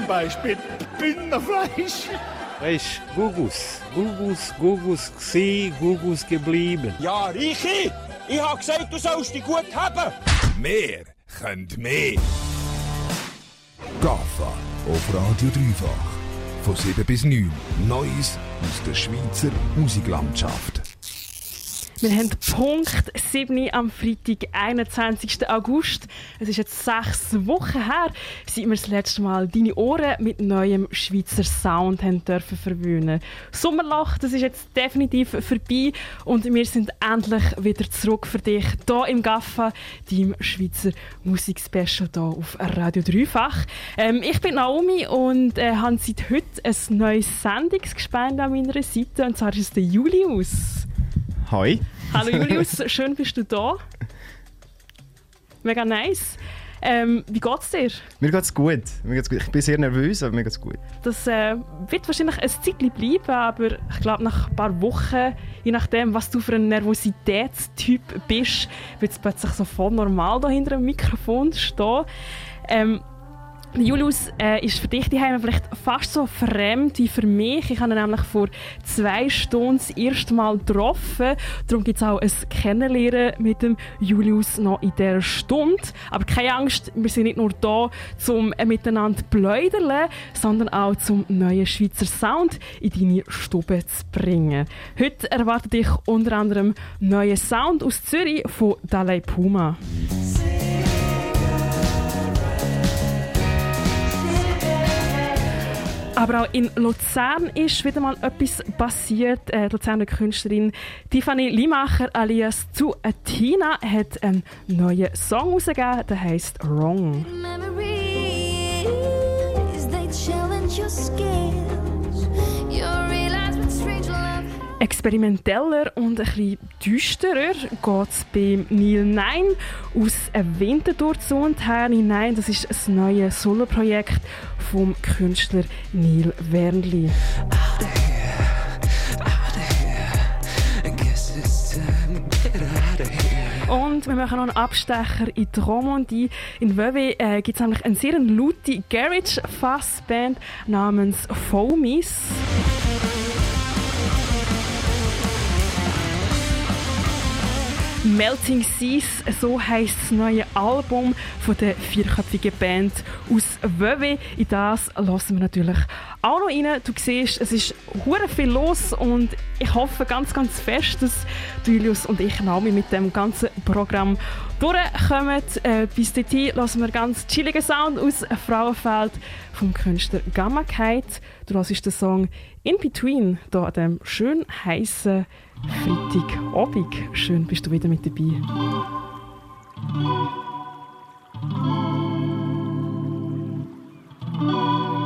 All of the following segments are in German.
zum Beispiel Bündnerfleisch. Weisst, Gugus, Gugus, Gugus gsi, Gugus geblieben. Ja, Reichi, ich hab gesagt, du sollst dich gut haben. Mehr könnt mehr. GAFA auf Radio Dreifach. Von 7 bis 9. Neues aus der Schweizer Musiklandschaft. Wir haben Punkt 7 am Freitag, 21. August. Es ist jetzt sechs Wochen her, seit wir das letzte Mal deine Ohren mit neuem Schweizer Sound haben dürfen verwöhnen. Sommerloch, das ist jetzt definitiv vorbei und wir sind endlich wieder zurück für dich hier im Gaffa, deinem Schweizer Musikspecial hier auf Radio Dreifach. Ähm, ich bin Naomi und äh, habe seit heute ein neues Sendungsgespann an meiner Seite und zwar ist es der Julius. Hi. Hallo Julius, schön bist du da. Mega nice. Ähm, wie geht's dir? Mir geht's gut. Mir geht's gut. Ich bin sehr nervös, aber mir geht's gut. Das äh, wird wahrscheinlich ein Zeitchen bleiben, aber ich glaube, nach ein paar Wochen, je nachdem, was du für ein Nervositätstyp bist, wird es plötzlich so voll normal da hinter dem Mikrofon stehen. Ähm, Julius äh, ist für dich die vielleicht fast so fremd wie für mich. Ich habe ihn nämlich vor zwei Stunden das erste Mal getroffen. Darum gibt es auch ein Kennenlernen mit dem Julius noch in dieser Stunde. Aber keine Angst, wir sind nicht nur da, um miteinander pläudern, sondern auch zum neuen Schweizer Sound in deine Stube zu bringen. Heute erwartet dich unter anderem neuer Sound aus Zürich von Dalai Puma. Aber auch in Luzern ist wieder mal etwas passiert. Äh, die Luzerner Künstlerin Tiffany Limacher alias zu Tina hat einen neuen Song herausgegeben, der heißt Wrong. Experimenteller und ein bisschen düsterer geht es bei Neil Nein aus Winterthur zu und her hinein. Das ist das neue Soloprojekt vom Künstler Neil Wernli. Und wir machen noch einen Abstecher in die. In Vevey äh, gibt es nämlich eine sehr laute Garage-Fassband namens Foamies. Melting Seas, so heisst das neue Album von der vierköpfigen Band aus Vevey. In das lassen wir natürlich auch noch rein. Du siehst, es ist hure viel los und ich hoffe ganz, ganz fest, dass Julius und ich Naomi mit dem ganzen Programm durchkommen. Äh, bis dahin lassen wir ganz chilligen Sound aus Frauenfeld vom Künstler Gamma Kite. Du hörst den Song In Between hier an dem schön heißen Freitagabend. Schön, bist du wieder mit dabei. Musik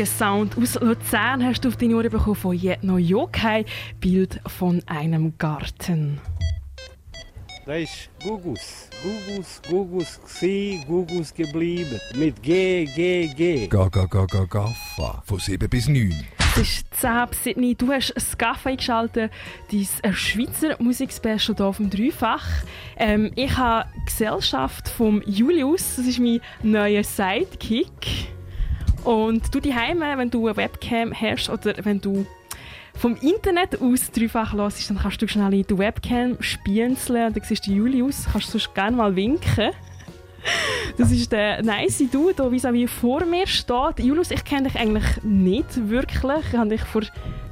Lüpfiger Sound aus Luzern hast du auf deine Ohren bekommen von Jetno Yokai, Bild von einem Garten. Das ist Gugus. Gugus, Gugus gsi, Gugus geblieben. Mit G, G, G. Gaga Gaga Gaffa von 7 bis 9. Es ist 10 bis Sydney. Du hast das Gaffa eingeschaltet, dein Schweizer Musikspecial hier auf dem Dreifach. Ähm, ich habe Gesellschaft vom Julius, das ist mein neuer Sidekick. Und du daheim, wenn du eine Webcam hast oder wenn du vom Internet aus dreifach hörst, dann kannst du schnell in die Webcam spienzeln und dann siehst du Julius, kannst du sonst gerne mal winken. Das ist der nice Dude, der vis-à-vis vor mir steht. Julius, ich kenne dich eigentlich nicht wirklich. Ich habe dich vor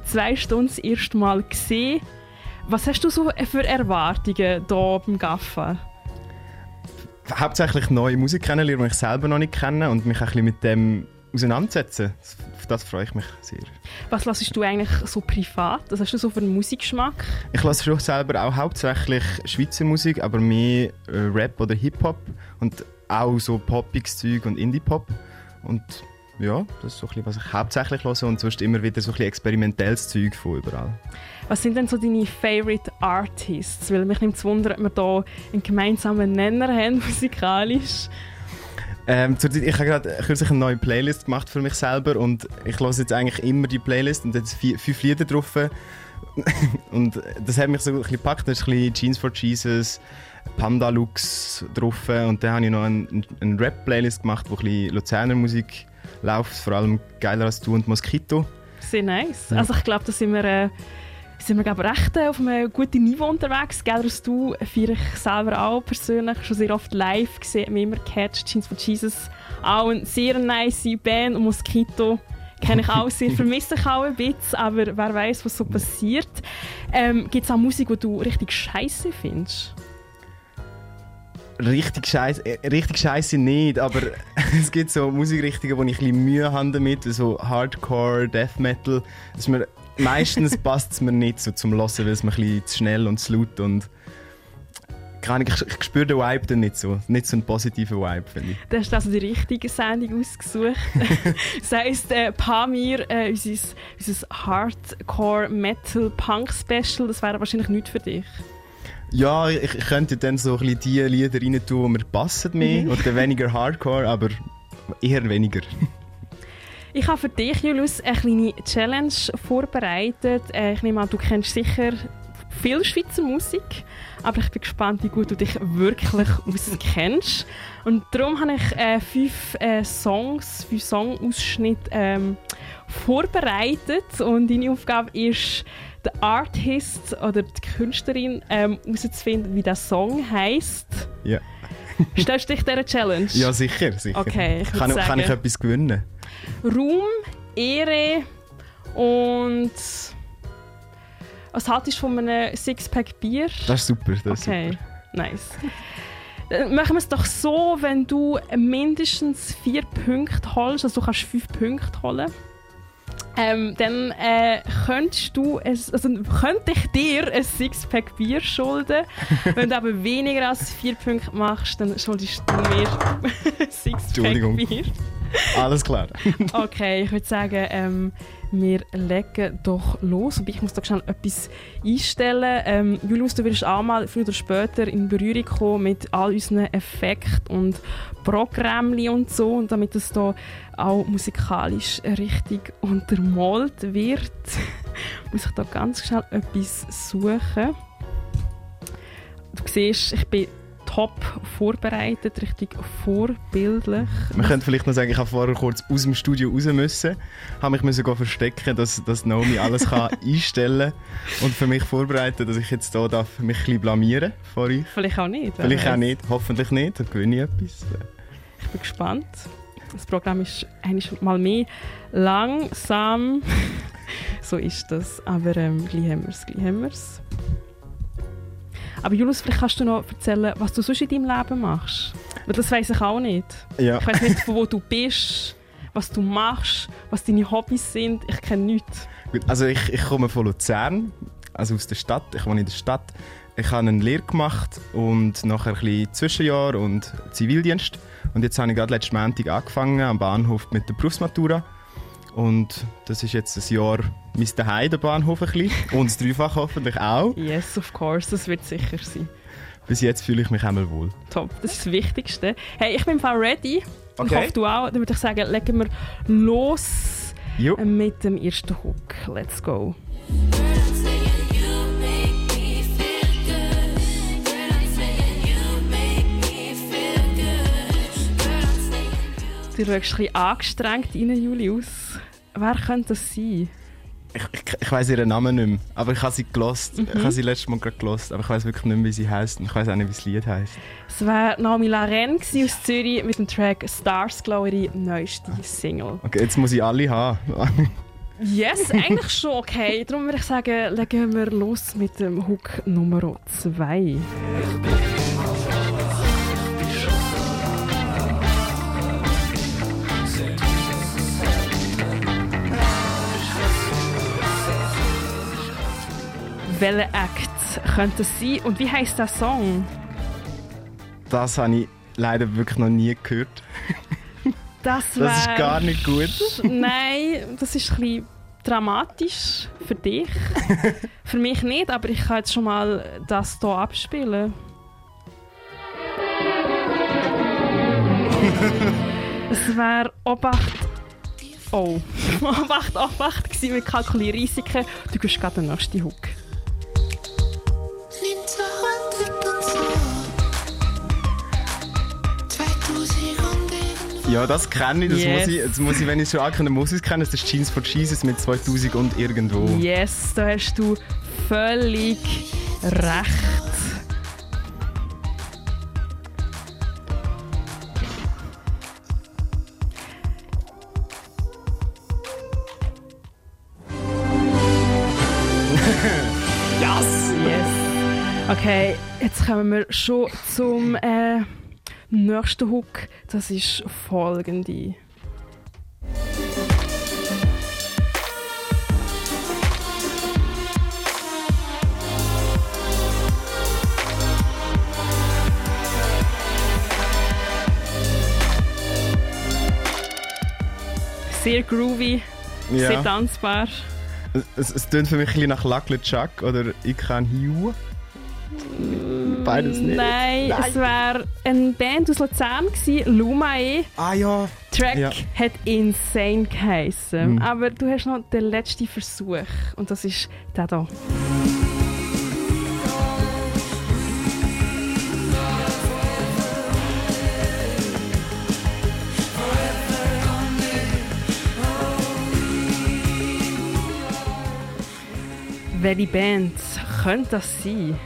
zwei Stunden das erste Mal gesehen. Was hast du so für Erwartungen hier beim Gaffa? Hauptsächlich neue Musik kennenlernen, die ich selber noch nicht kenne und mich ein bisschen mit dem auseinandersetzen. Auf das freue ich mich sehr. Was hörst du eigentlich so privat? Was hast du so für einen Musikgeschmack? Ich lasse schon selber auch hauptsächlich Schweizer Musik, aber mehr äh, Rap oder Hip-Hop und auch so poppiges Zeug und Indie-Pop. Und ja, das ist so ein bisschen, was ich hauptsächlich höre und sonst immer wieder so ein bisschen experimentelles Zeug von überall. Was sind denn so deine Favorite Artists? Weil mich nimmt es Wunder, ob wir hier einen gemeinsamen Nenner haben, musikalisch. Ähm, ich habe gerade kürzlich eine neue Playlist gemacht für mich selber und ich höre jetzt eigentlich immer die Playlist und jetzt vier, fünf Lieder drauf. und das hat mich so ein bisschen gepackt. Da ist ein bisschen Jeans for Jesus, Panda Lux drauf und dann habe ich noch eine, eine Rap-Playlist gemacht, wo ein bisschen Luzerner Musik läuft, vor allem «Geiler als du» und «Mosquito». Sehr nice. Also ich glaube, da sind wir, äh, sind wir glaub, recht äh, auf einem guten Niveau unterwegs. Gell, als du feiere ich selber auch persönlich schon sehr oft live gesehen, mich immer gecatcht. Jeans for Jesus, auch eine sehr nice Band. Und Mosquito kenne ich auch sehr, vermisse ich auch ein bisschen, aber wer weiß, was so passiert. Ähm, Gibt es auch Musik, die du richtig scheiße findest? Richtig scheiße, äh, richtig scheiße nicht, aber es gibt so Musikrichtungen, wo ich ein bisschen Mühe habe damit, so Hardcore, Death Metal. Das ist mir, meistens passt es mir nicht so zum Hören, weil es mir ein bisschen zu schnell und zu laut und ich, ich spüre den Vibe dann nicht so. Nicht so einen positiven Vibe, finde ich. Du hast also die richtige Sendung ausgesucht. das heisst, äh, Pamir, äh, unser, unser Hardcore Metal Punk Special, das wäre wahrscheinlich nicht für dich. Ja, ich, ich könnte dann so ein bisschen die Lieder rein tun, die mir passen mehr oder weniger Hardcore, aber eher weniger. Ich habe für dich, Julius, eine kleine Challenge vorbereitet. Äh, ich nehme an, du kennst sicher viel Schweizer Musik, aber ich bin gespannt, wie gut du dich wirklich auskennst. Und darum habe ich äh, fünf äh, Songs, fünf Songausschnitte ähm, vorbereitet und deine Aufgabe ist, den Artist oder die Künstlerin ähm, herauszufinden, wie der Song heißt. Ja. Stellst du dich dieser Challenge? Ja, sicher, sicher. Okay, ich kann, kann ich sagen- etwas gewinnen? Ruhm, Ehre und was haltest du von einem Sixpack Bier? Das ist super, das ist okay, super. nice. Dann machen wir es doch so, wenn du mindestens vier Punkte holst, also du kannst fünf Punkte holen. Ähm, dann äh, könntest du, es, also könnte ich dir ein Sixpack Bier schulden. Wenn du aber weniger als vier Punkte machst, dann schuldest du mir ein Sixpack. Bier. Alles klar. Okay, ich würde sagen, ähm, wir legen doch los. Und ich muss da schnell etwas einstellen. Ähm, Julius, du wirst auch früher oder später in Berührung kommen mit all unseren Effekten und Programmen und so. Und damit es da auch musikalisch richtig untermalt wird, muss ich da ganz schnell etwas suchen. Du siehst, ich bin top vorbereitet, richtig vorbildlich. Man könnte vielleicht noch sagen, ich habe vorher kurz aus dem Studio raus müssen, habe mich müssen verstecken, dass, dass Naomi alles kann einstellen und für mich vorbereiten, dass ich jetzt hier darf mich ein bisschen blamieren vor euch. Vielleicht auch nicht. Vielleicht auch nicht, hoffentlich nicht, dann gewinne ich etwas. Ich bin gespannt. Das Programm ist eigentlich mal mehr langsam. so ist das. Aber ähm, gleich haben wir es, gleich haben wir es. Aber Julius, vielleicht kannst du noch erzählen, was du sonst in deinem Leben machst. Weil das weiß ich auch nicht. Ja. Ich weiß nicht, von wo du bist, was du machst, was deine Hobbys sind. Ich kenne nichts. Gut, also ich, ich komme von Luzern, also aus der Stadt. Ich wohne in der Stadt. Ich habe eine Lehre gemacht und nachher ein bisschen Zwischenjahr und Zivildienst. Und jetzt habe ich gerade letzten Montag angefangen am Bahnhof mit der Berufsmatura. Und das ist jetzt ein Jahr mein Zuhause, der Bahnhof ein bisschen. Und das Dreifach hoffentlich auch. Yes, of course, das wird sicher sein. Bis jetzt fühle ich mich einmal wohl. Top, das ist das Wichtigste. Hey, ich bin im Fall ready. Und Ich Okay. hoffe, du auch. Dann würde ich sagen, legen wir los Jo. mit dem ersten Hook. Let's go. Du schaust ein bisschen angestrengt rein, Julius. Wer könnte das sein? Ich, ich, ich weiß ihren Namen nicht mehr, aber ich habe sie gelost. Ich habe sie letztes Mal gerade gelost, aber ich weiß wirklich nicht mehr, wie sie heißt. Ich weiß auch nicht, wie das Lied heißt. Es war Naomi Laren aus Zürich mit dem Track Stars Glow, ihre neueste Single. Okay, jetzt muss ich alle haben. Yes, eigentlich schon okay. Darum würde ich sagen, legen wir los mit dem Hook Nummer 2. Welcher Act könnte es sein und wie heißt der Song? Das habe ich leider wirklich noch nie gehört. Das, Das ist gar nicht gut. Nein, das ist ein bisschen dramatisch für dich. für mich nicht, aber ich kann jetzt schon mal das hier abspielen. es wäre Obacht. Oh. Obacht, Obacht gewesen mit Kalkulier Risiken. Du gehst gerade den nächsten Hook. Ja, das kenne ich. Das Yes. muss ich jetzt muss ich, wenn ich es schon ankenne, muss ich es kennen. Das ist Jeans for Jesus mit 2000 und irgendwo. Yes, da hast du völlig recht. Okay, jetzt kommen wir schon zum äh, nächsten Hook. Das ist folgende. Sehr groovy, sehr Ja. tanzbar. Es, es tönt für mich ein bisschen nach Luckle Chuck oder Ich kann Hugh. Beides nicht. Nein, es wäre eine Band aus Luzern gewesen, Lumae. Ah ja. Track Ja. hat Insane geheissen. Mhm. Aber du hast noch den letzten Versuch. Und das ist der hier. Welche Band könnte das sein?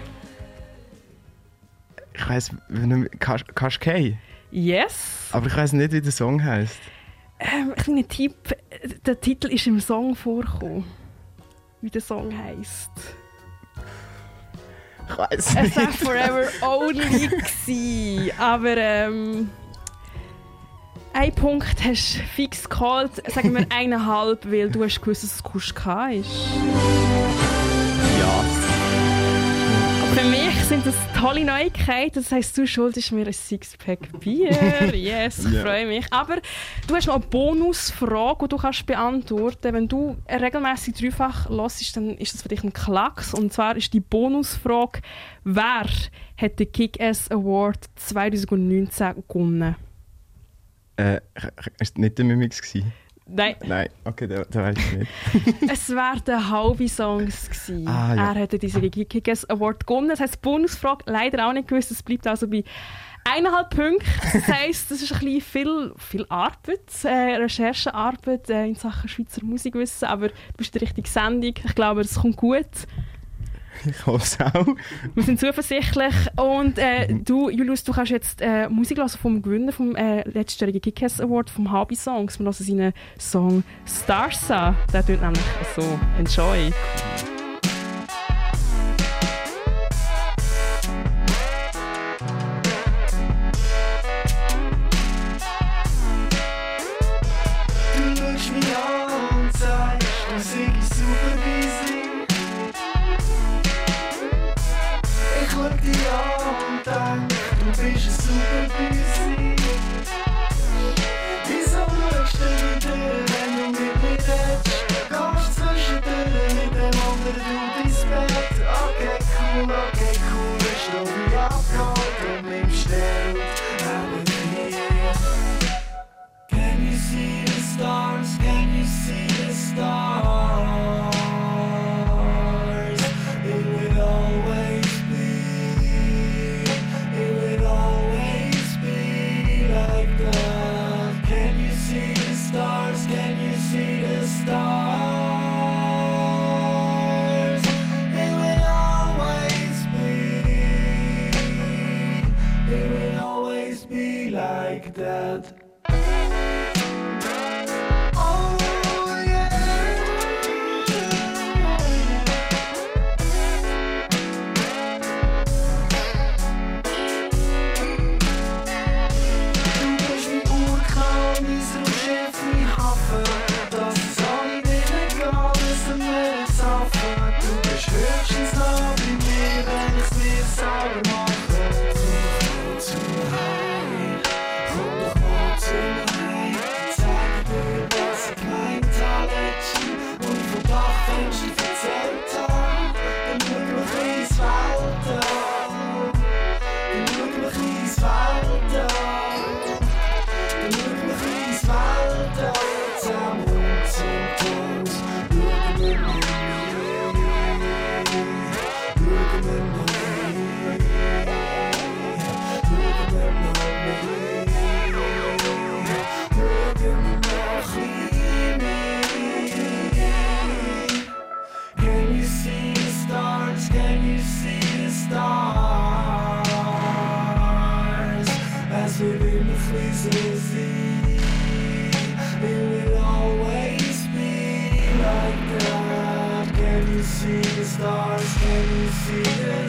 Ich mehr. Kash- Kashkei. Yes. Aber ich weiß nicht, wie der Song heißt. Ähm, ein kleiner Tipp. Der Titel ist im Song vorgekommen. Wie der Song heisst. Ich weiß Es nicht. war Forever Only. gewesen. Aber ähm, Ein Punkt hast du fix geholt. Sagen wir eineinhalb, weil du hast gewusst, dass es Kuschka ist. Sind das tolle Neuigkeiten. Das heisst, du schuldest mir ein Sixpack Bier. Yes, ich freue mich. Aber du hast noch eine Bonusfrage, die du kannst beantworten Wenn du regelmäßig dreifach hörst, dann ist das für dich ein Klacks. Und zwar ist die Bonusfrage, wer hat den Kick-Ass Award 2019 gewonnen? Äh, ist nicht der Mimix gewesen? Nein, Nein, okay, da, da weiß ich nicht. es waren die halbe Songs. Gewesen. Ah, ja. Er hatte diesen Kick-Ass Award gewonnen. Das heisst, Bonusfrage leider auch nicht gewusst. Es bleibt also bei eineinhalb Punkten. Das heisst, das ist ein bisschen viel, viel Arbeit, äh, Recherchearbeit äh, in Sachen Schweizer Musikwissen. Aber du bist in der richtigen Sendung. Ich glaube, es kommt gut. Ich hoffe es auch. Wir sind zuversichtlich. Und äh, du, Julius, du kannst jetzt äh, Musik hören vom Gewinner vom äh, letztjährigen Kick-Ass Award vom Habi Songs. Wir hören seinen Song Starsa. Der tut nämlich so. Enjoy. Like that. Stars? Can you see the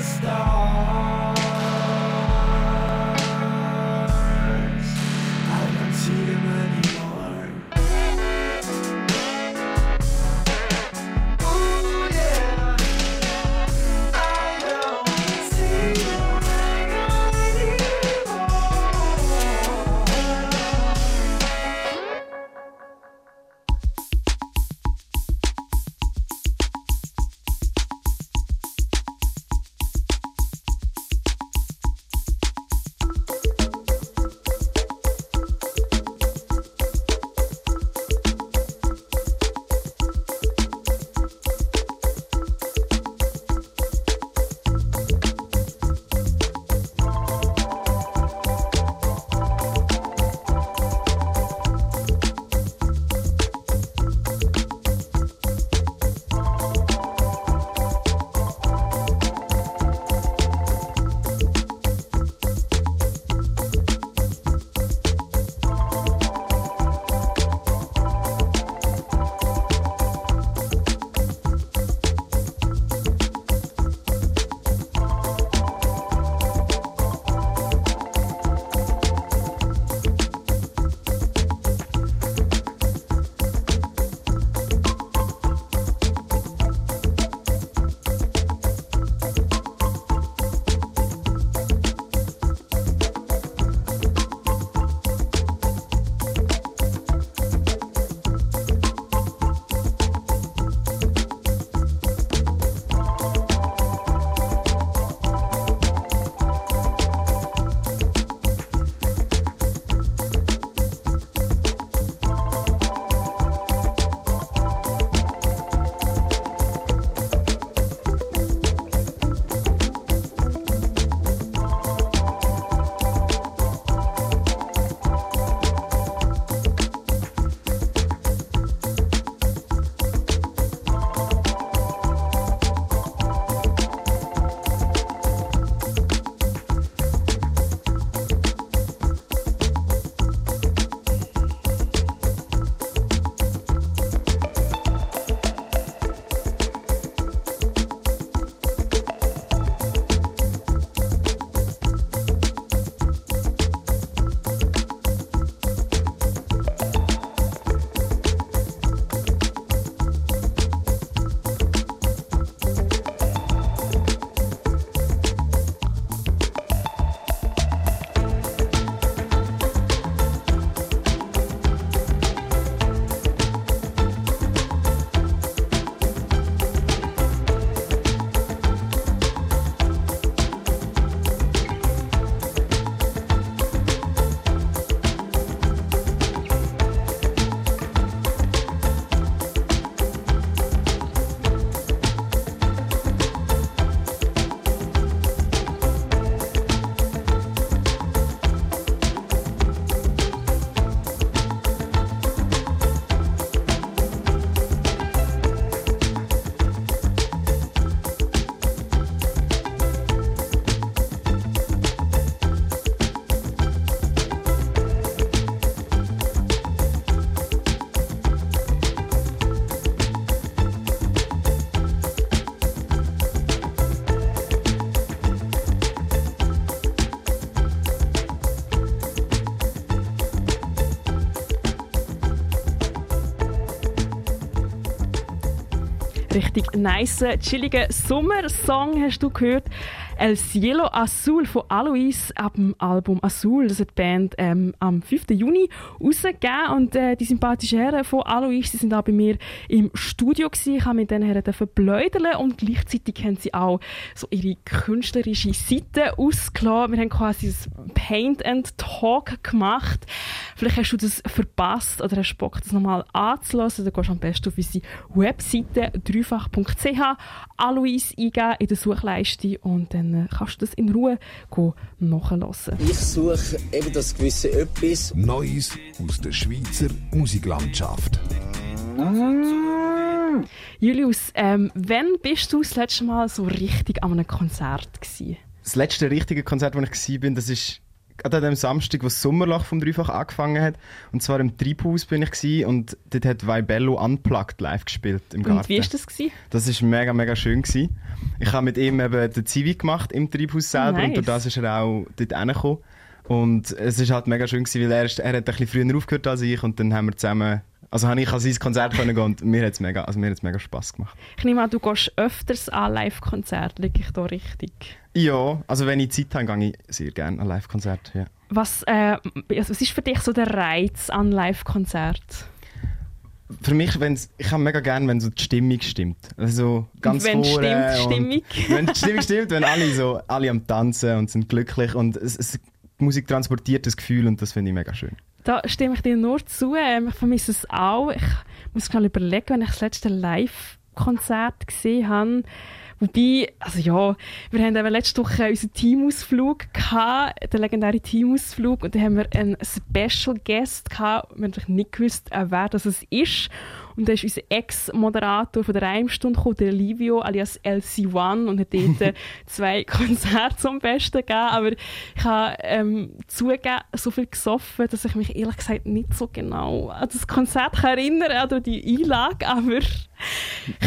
Richtig nice, chilliger Sommersong hast du gehört. El Cielo Azul von Alois ab dem Album Azul. Das hat die Band ähm, am 5. Juni rausgegeben. Und äh, die sympathischen Herren von Alois die sind auch bei mir im Studio. Gewesen. Ich habe mit diesen Herren verbläudern und gleichzeitig haben sie auch so ihre künstlerische Seite ausgelassen. Wir haben quasi ein Paint and Talk gemacht. Vielleicht hast du das verpasst oder hast Bock, das nochmal anzulassen. Dann gehst du am besten auf unsere Webseite dreifach.ch Alois eingeben in der Suchleiste und dann äh, kannst du das in Ruhe nachhören. Ich suche eben das gewisse Etwas. Neues aus der Schweizer Musiklandschaft. Julius, ähm, wann bist du das letzte Mal so richtig an einem Konzert gewesen? Das letzte richtige Konzert, wo ich war, das ist gerade an dem Samstag, wo das Sommerloch vom Dreifach angefangen hat. Und zwar im Treibhaus bin ich gewesen, und dort hat Vibello Unplugged live gespielt im Garten. Und wie war das? Gewesen? Das war mega, mega schön. Gewesen. Ich habe mit ihm eben den Zivi gemacht im Treibhaus selber Nice. und durch das ist er auch dort hingekommen. Und es ist halt mega schön gewesen, weil er, ist, er hat ein bisschen früher aufgehört als ich und dann haben wir zusammen, also habe ich an sein Konzert können gehen und mir hat es mega, also mir hat's mega Spass gemacht. Ich nehme an, du gehst öfters an Live-Konzerte. Liege ich da richtig? Ja, also wenn ich Zeit habe, gehe ich sehr gerne an Live-Konzerte. Ja. Was, äh, also was ist für dich so der Reiz an Live-Konzerten? Für mich, wenn's, ich habe mega gerne, wenn so die Stimmung stimmt. Also ganz Wenn vorne stimmt wenn die Stimmung stimmt, wenn alle so alle am Tanzen und sind glücklich und es, es, die Musik transportiert das Gefühl und das finde ich mega schön. Da stimme ich dir nur zu. Ähm, ich vermisse es auch. Ich muss schnell überlegen, wenn ich das letzte Live-Konzert gesehen habe. Wobei, also ja, wir haben eben letzte Woche unseren Teamausflug gehabt, den legendären Teamausflug, und dann haben wir einen Special Guest gehabt. Wir haben nicht gewusst, äh, wer das ist. Und da ist unser Ex-Moderator von der Reimstunde gekommen, der Livio alias LC1 und hat dort äh, zwei Konzerte zum Besten gegeben. Aber ich habe ähm, zugegeben, so viel gesoffen, dass ich mich ehrlich gesagt nicht so genau an das Konzert kann erinnern oder die Einlage, aber ich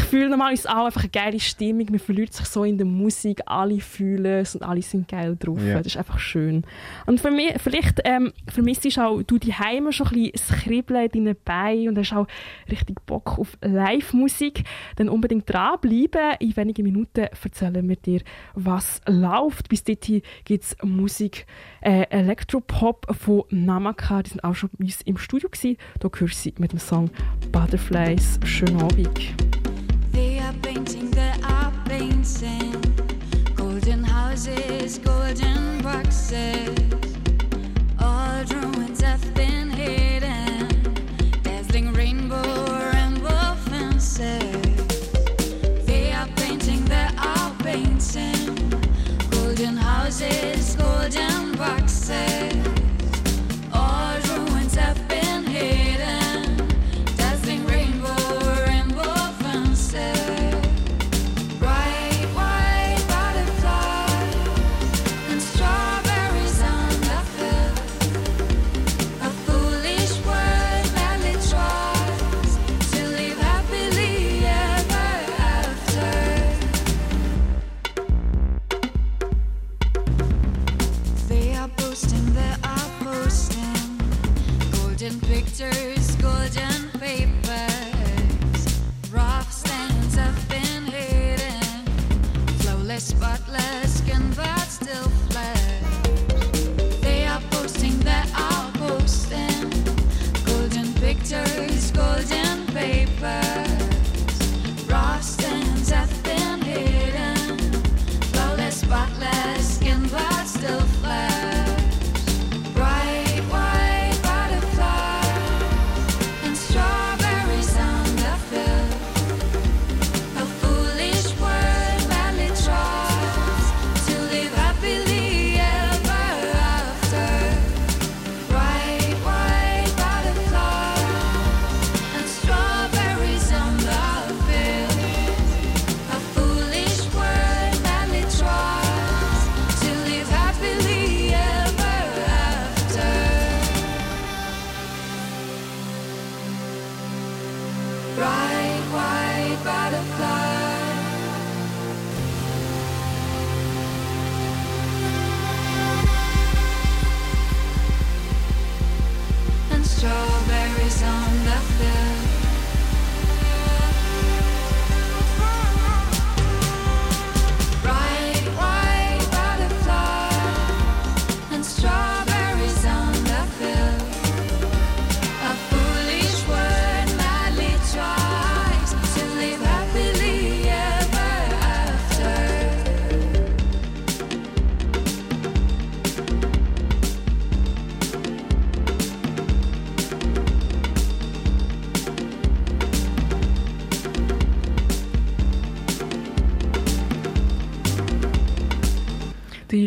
fühle normalerweise auch einfach eine geile Stimmung. Man verliert sich so in der Musik, alle fühlen es und alle sind geil drauf. Ja. Das ist einfach schön. Und für mich, vielleicht ähm, vermisst du auch du die Heime schon ein bisschen das Kribbeln in deinen Beinen und hast auch richtig Bock auf Live-Musik. Dann unbedingt dranbleiben. In wenigen Minuten erzählen wir dir, was läuft. Bis dahin gibt es Musik äh, Elektropop von Namaka. Die sind auch schon bei uns im Studio gewesen. Da hörst du sie mit dem Song Butterflies. Schönen Abend. They are painting, they are painting. Golden houses, golden boxes. Golden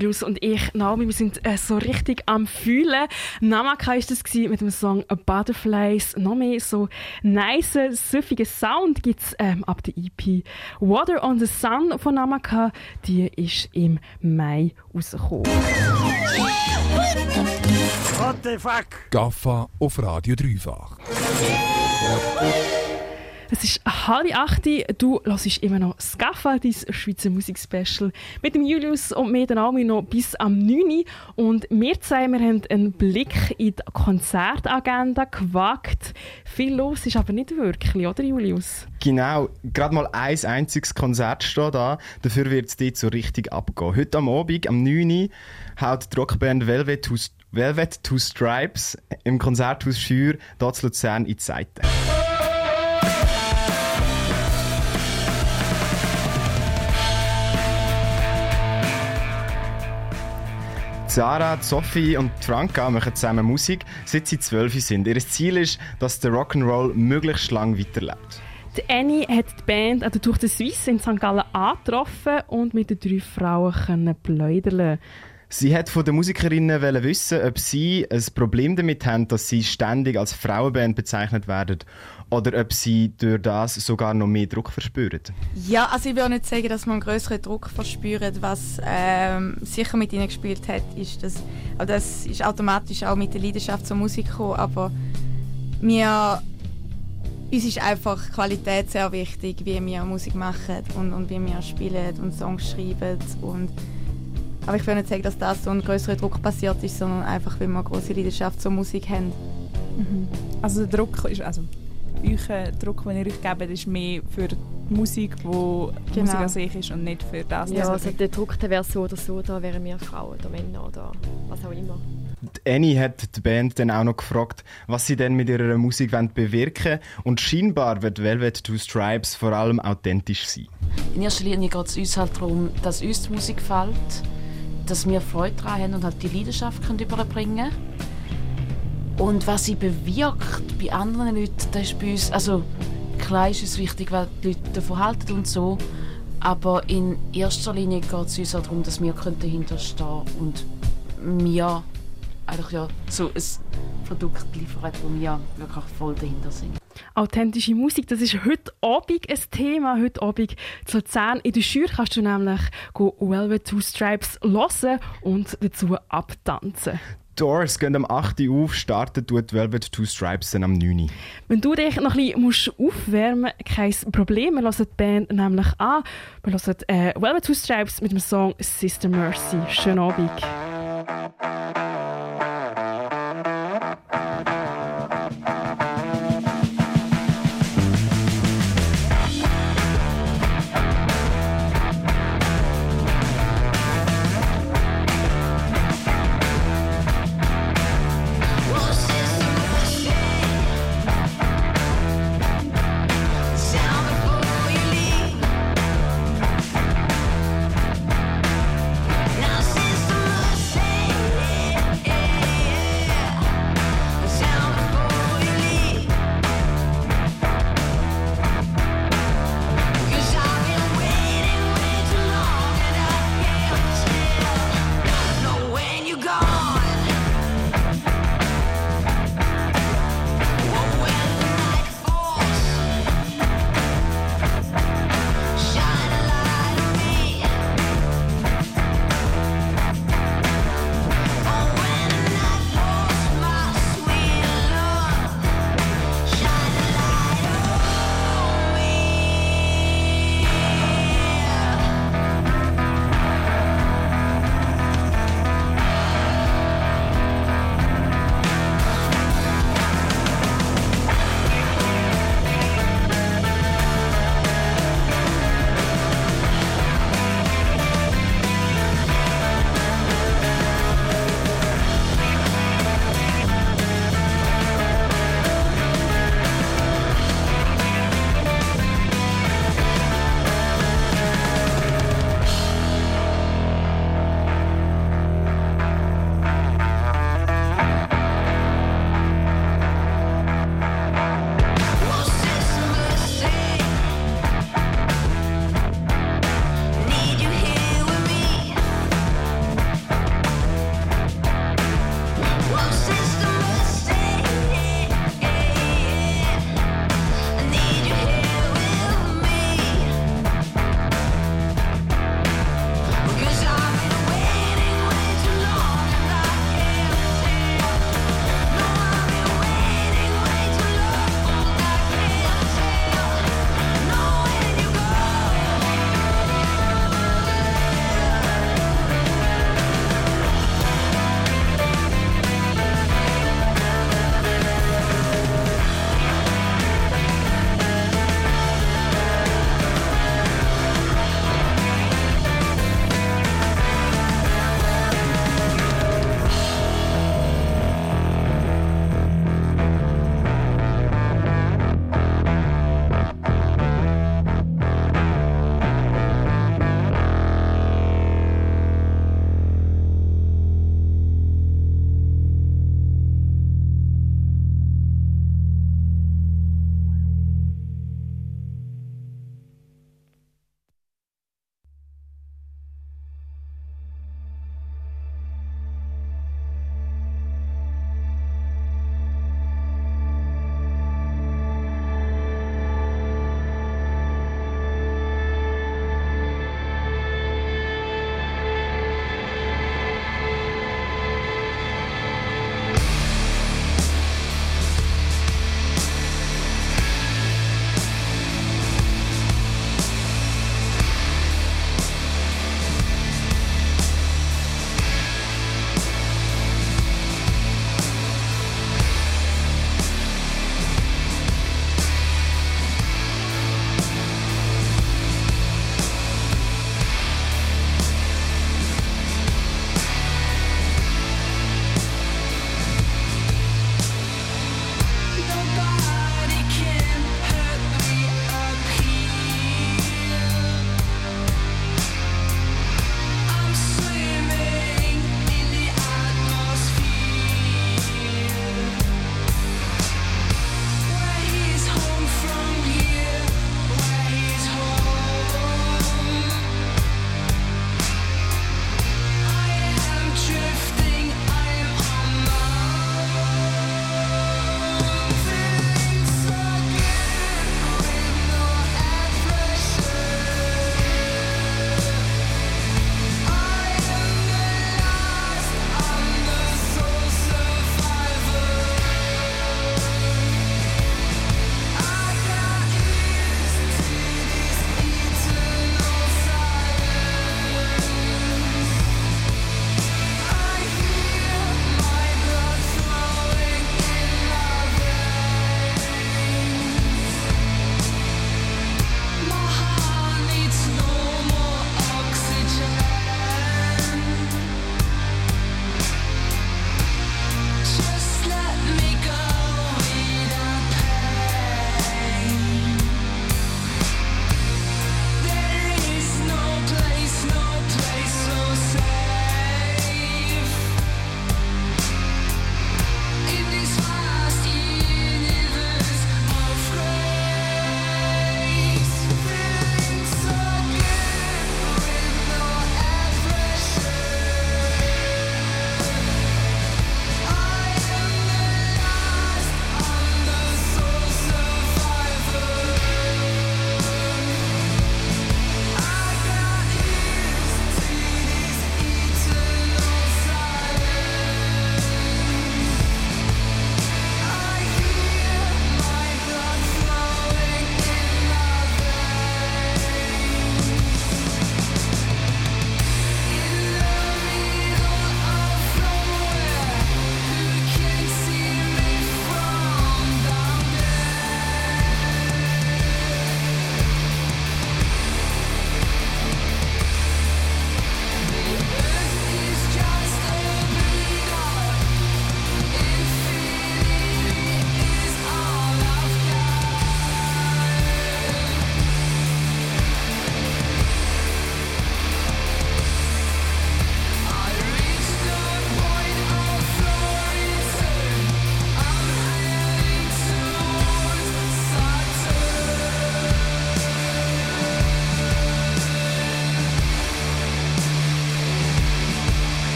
Julius und ich, Naomi, wir sind äh, so richtig am Fühlen. Namaka ist das gewesen mit dem Song Butterflies. Noch mehr so nice, süffigen Sound gibt es ähm, ab der EP. Water on the Sun von Namaka, die ist im Mai rausgekommen. What the fuck? Gaffa auf Radio Dreifach. Es ist halb acht, du hörst immer noch Scaffa, dein Schweizer Musikspecial. Mit dem Julius und mir, der Naomi, noch bis am 9. Und wir zwei wir haben einen Blick in die Konzertagenda gewagt. Viel los ist aber nicht wirklich, oder Julius? Genau, gerade mal ein einziges Konzert steht da. Dafür wird es dort so richtig abgehen. Heute am Abend, am 9. Uhr, haut die Rockband Velvet Two, Velvet Two Stripes im Konzerthaus Schür hier zu Luzern in die Seite. Sarah, Sophie und Franka machen zusammen Musik, seit sie zwölf sind. Ihr Ziel ist, dass der Rock'n'Roll möglichst lang weiterlebt. Die Annie hat die Band an der Tour de Suisse in St. Gallen angetroffen und mit den drei Frauen können plaudern. Sie hat von den Musikerinnen wissen, ob sie ein Problem damit haben, dass sie ständig als Frauenband bezeichnet werden oder ob sie durch das sogar noch mehr Druck verspüren. Ja, also ich will nicht sagen, dass man einen größeren Druck verspürt. Was ähm, sicher mit ihnen gespielt hat, ist, dass aber das ist automatisch auch mit der Leidenschaft zur Musik gekommen, aber mir uns ist einfach Qualität sehr wichtig, wie wir Musik machen und, und wie wir spielen und Songs schreiben und aber ich will nicht sagen, dass das so ein größerer Druck passiert ist, sondern einfach, weil wir eine große Leidenschaft zur Musik haben. Also der Druck ist, also euer Druck, den ihr euch gebt, ist mehr für die Musik, wo die Genau. Musik an sich ist und nicht für das. Ja, also der Druck der wäre so oder so, da wären wir Frauen oder Männer oder was auch immer. Die Annie hat die Band dann auch noch gefragt, was sie denn mit ihrer Musik wollen bewirken und scheinbar wird Velvet Two Stripes vor allem authentisch sein. In erster Linie geht es uns halt darum, dass uns die Musik gefällt, dass wir Freude daran haben und halt die Leidenschaft können überbringen Und was sie bewirkt bei anderen Leuten, das ist bei uns, also klar ist es wichtig, was die Leute davon halten und so, aber in erster Linie geht es uns auch darum, dass wir dahinter stehen und wir eigentlich ja so ein Produkt liefern, wo wir wirklich voll dahinter sind. Authentische Musik, das ist heute Abend ein Thema. Heute Abend zu Luzern. In der Schür kannst du nämlich go Velvet Two Stripes hören und dazu abtanzen. Doors gehen am 8. Uhr auf, starten tut Velvet Two Stripes dann am 9. Uhr. Wenn du dich noch ein bisschen aufwärmen musst, kein Problem. Wir hören die Band nämlich an. Wir hören äh, Velvet Two Stripes mit dem Song Sister Mercy. Schönen Abend.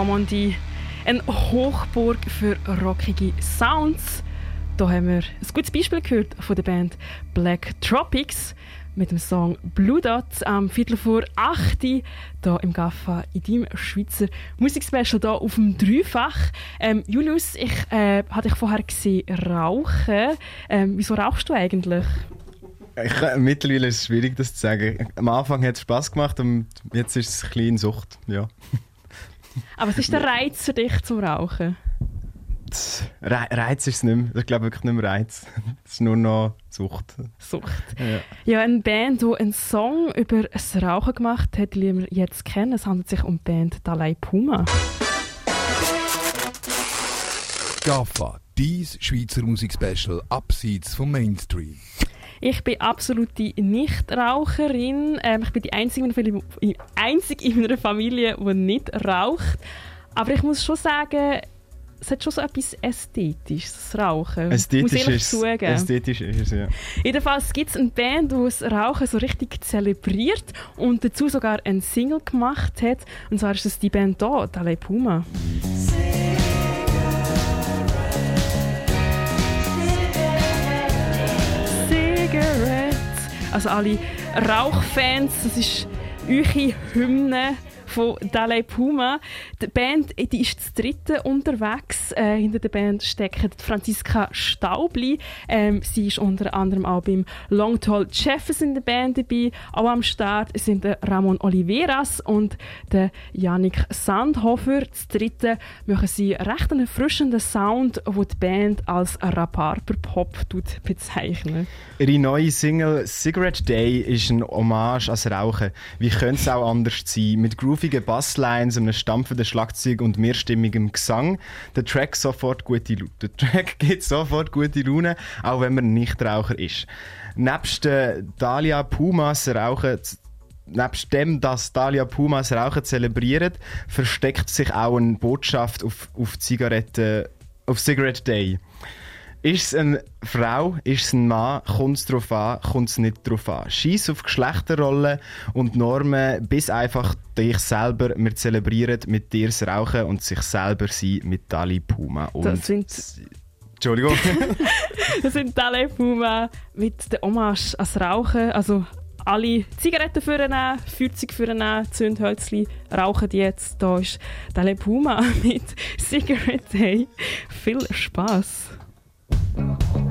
Romandie. Eine Hochburg für rockige Sounds. Da haben wir ein gutes Beispiel gehört von der Band Black Tropics mit dem Song Blue Dot am Viertel vor 8 Uhr hier im Gaffa in deinem Schweizer Musikspecial hier auf dem Dreifach. Ähm, Julius, ich äh, hatte dich vorher gesehen rauchen. Ähm, wieso rauchst du eigentlich? Ich, äh, mittlerweile ist es schwierig, das zu sagen. Am Anfang hat es Spass gemacht und jetzt ist es ein bisschen Sucht. Ja. Aber was ist der Reiz für dich zum Rauchen? Re Reiz ist es nicht mehr. Ich glaube wirklich nicht mehr Reiz. Es ist nur noch Sucht. Sucht. Ja. Ja, eine Band, die einen Song über das Rauchen gemacht hat, die wir jetzt kennen. Es handelt sich um die Band Dalai Puma. GAFA, dies Schweizer Musikspecial abseits vom Mainstream. Ich bin absolute Nichtraucherin. Ähm, ich bin die Einzige in, meiner Familie, einzige in meiner Familie, die nicht raucht. Aber ich muss schon sagen, es hat schon so etwas Ästhetisches, das Rauchen. Ästhetisch muss ich zugeben. ästhetisch ist es, ja. Jedenfalls gibt es eine Band, die das Rauchen so richtig zelebriert und dazu sogar einen Single gemacht hat. Und zwar ist das die Band hier, Dalai Puma. Cigarettes. Also alle Rauchfans, das ist eure Hymne von Dalai Puma. Die Band die ist das dritte unterwegs. Äh, hinter der Band steckt Franziska Staubli. Ähm, sie ist unter anderem auch beim Long Tall Jeffers in der Band dabei. Auch am Start sind der Ramon Oliveras und der Yannick Sandhofer. Das dritte machen sie recht einen erfrischenden Sound, wo die Band als Raparper-Pop bezeichnet. Ihre neue Single Cigarette Day ist ein Hommage ans Rauchen. Wie könnte es auch anders sein? Mit groovigen Basslines, einem stampfenden Schlagzeug und mehrstimmigem Gesang. Der Track sofort gute Laune. Der Track gibt sofort gute Laune, auch wenn man nicht Raucher ist. Nebst äh, Dalia Pumas Rauchen Nebst dem, dass Dalia Pumas Rauchen zelebriert, versteckt sich auch eine Botschaft auf, auf Zigaretten, auf Cigarette Day. Ist es eine Frau, ist es ein Mann, kommt es darauf an, kommt es nicht darauf an. Scheiß auf Geschlechterrollen und Normen, bis einfach dich selber. Wir zelebrieren mit dir das Rauchen und sich selber sein mit Dali Puma. Und Das sind, Entschuldigung. das sind Dalai Puma mit der Hommage ans Rauchen. Also alle Zigaretten vornehmen, Feuerzeug vornehmen, Zündhölzchen, rauchen die jetzt. Da ist Dalai Puma mit Cigarette Day. Viel Spaß. Thank you.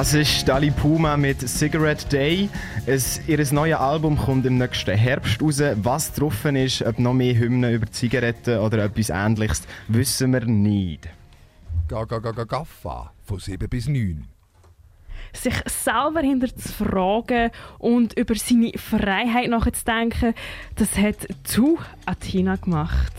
Das ist Dali Puma mit Cigarette Day. Es, ihr neues Album kommt im nächsten Herbst raus. Was drauf ist, ob noch mehr Hymnen über Zigaretten oder etwas ähnliches, wissen wir nicht. Ga, ga, ga, ga, Gaffa von 7 bis 9. sich selber hinter zu fragen und über seine Freiheit nachzudenken, das hat zu Athena gemacht.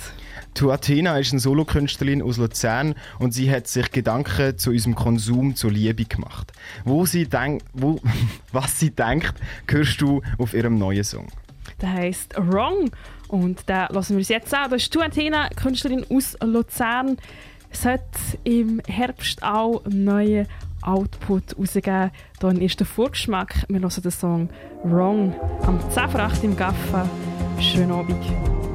Tu Athena ist eine Solokünstlerin aus Luzern und sie hat sich Gedanken zu unserem Konsum zur Liebe gemacht. Wo sie denk, wo, was sie denkt, hörst du auf ihrem neuen Song. Der heißt Wrong und den lassen wir uns jetzt an. Das ist Tu Athena, Künstlerin aus Luzern. Es hat im Herbst auch einen neuen Output rausgegeben. Hier ein erster Vorgeschmack. Wir hören den Song Wrong am 10 vor 8 im Gaffa. Schönen Abend.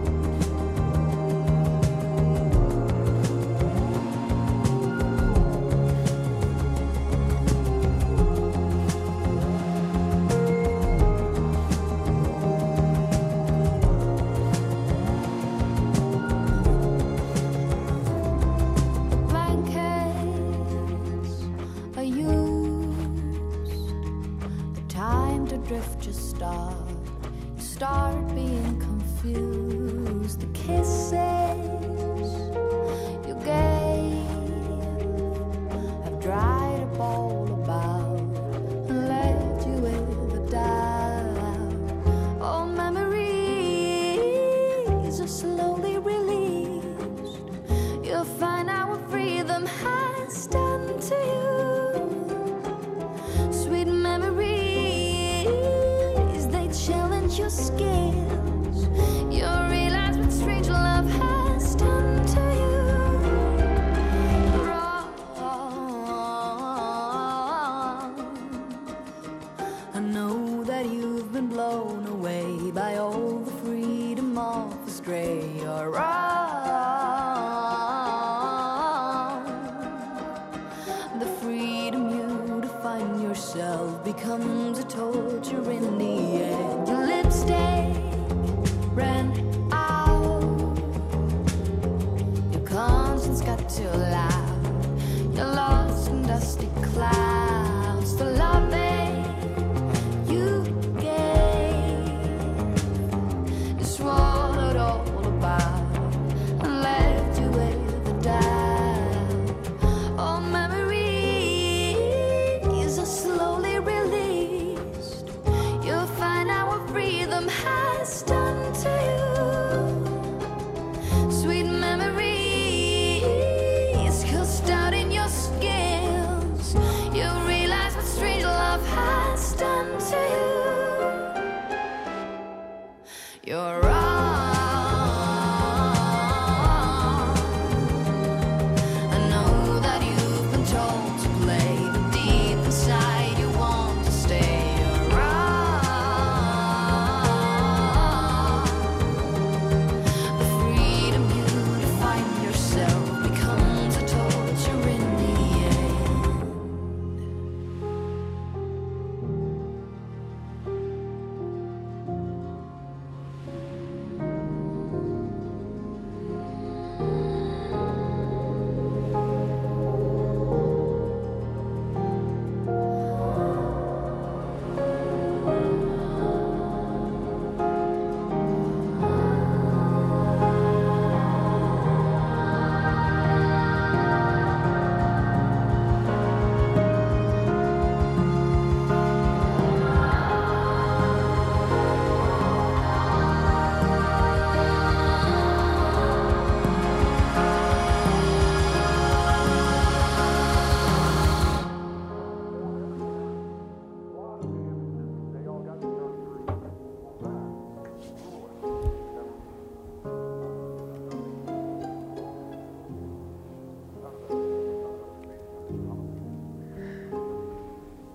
Find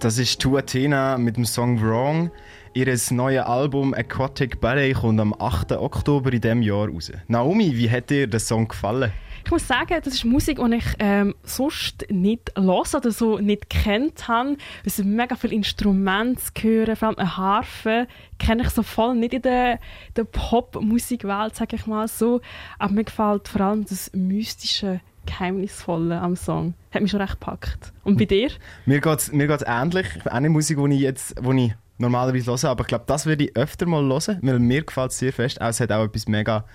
Das ist Tu Athena mit dem Song Wrong. Ihr neues Album Aquatic Ballet kommt am 8. Oktober in diesem Jahr raus. Naomi, wie hat dir der Song gefallen? Ich muss sagen, das ist Musik, die ich ähm, sonst nicht höre oder so nicht kennt habe. Es sind mega viele Instrumente zu hören, vor allem eine Harfe kenne ich so voll nicht in der, der Pop-Musikwelt, sage ich mal so. Aber mir gefällt vor allem das mystische, geheimnisvolle am Song. Hat mich schon recht gepackt. Und bei dir? Mir geht es mir geht's ähnlich. Eine Musik, die ich jetzt die ich normalerweise höre, aber ich glaube, das würde ich öfter mal hören, weil mir gefällt es sehr fest. Auch, es hat auch etwas mega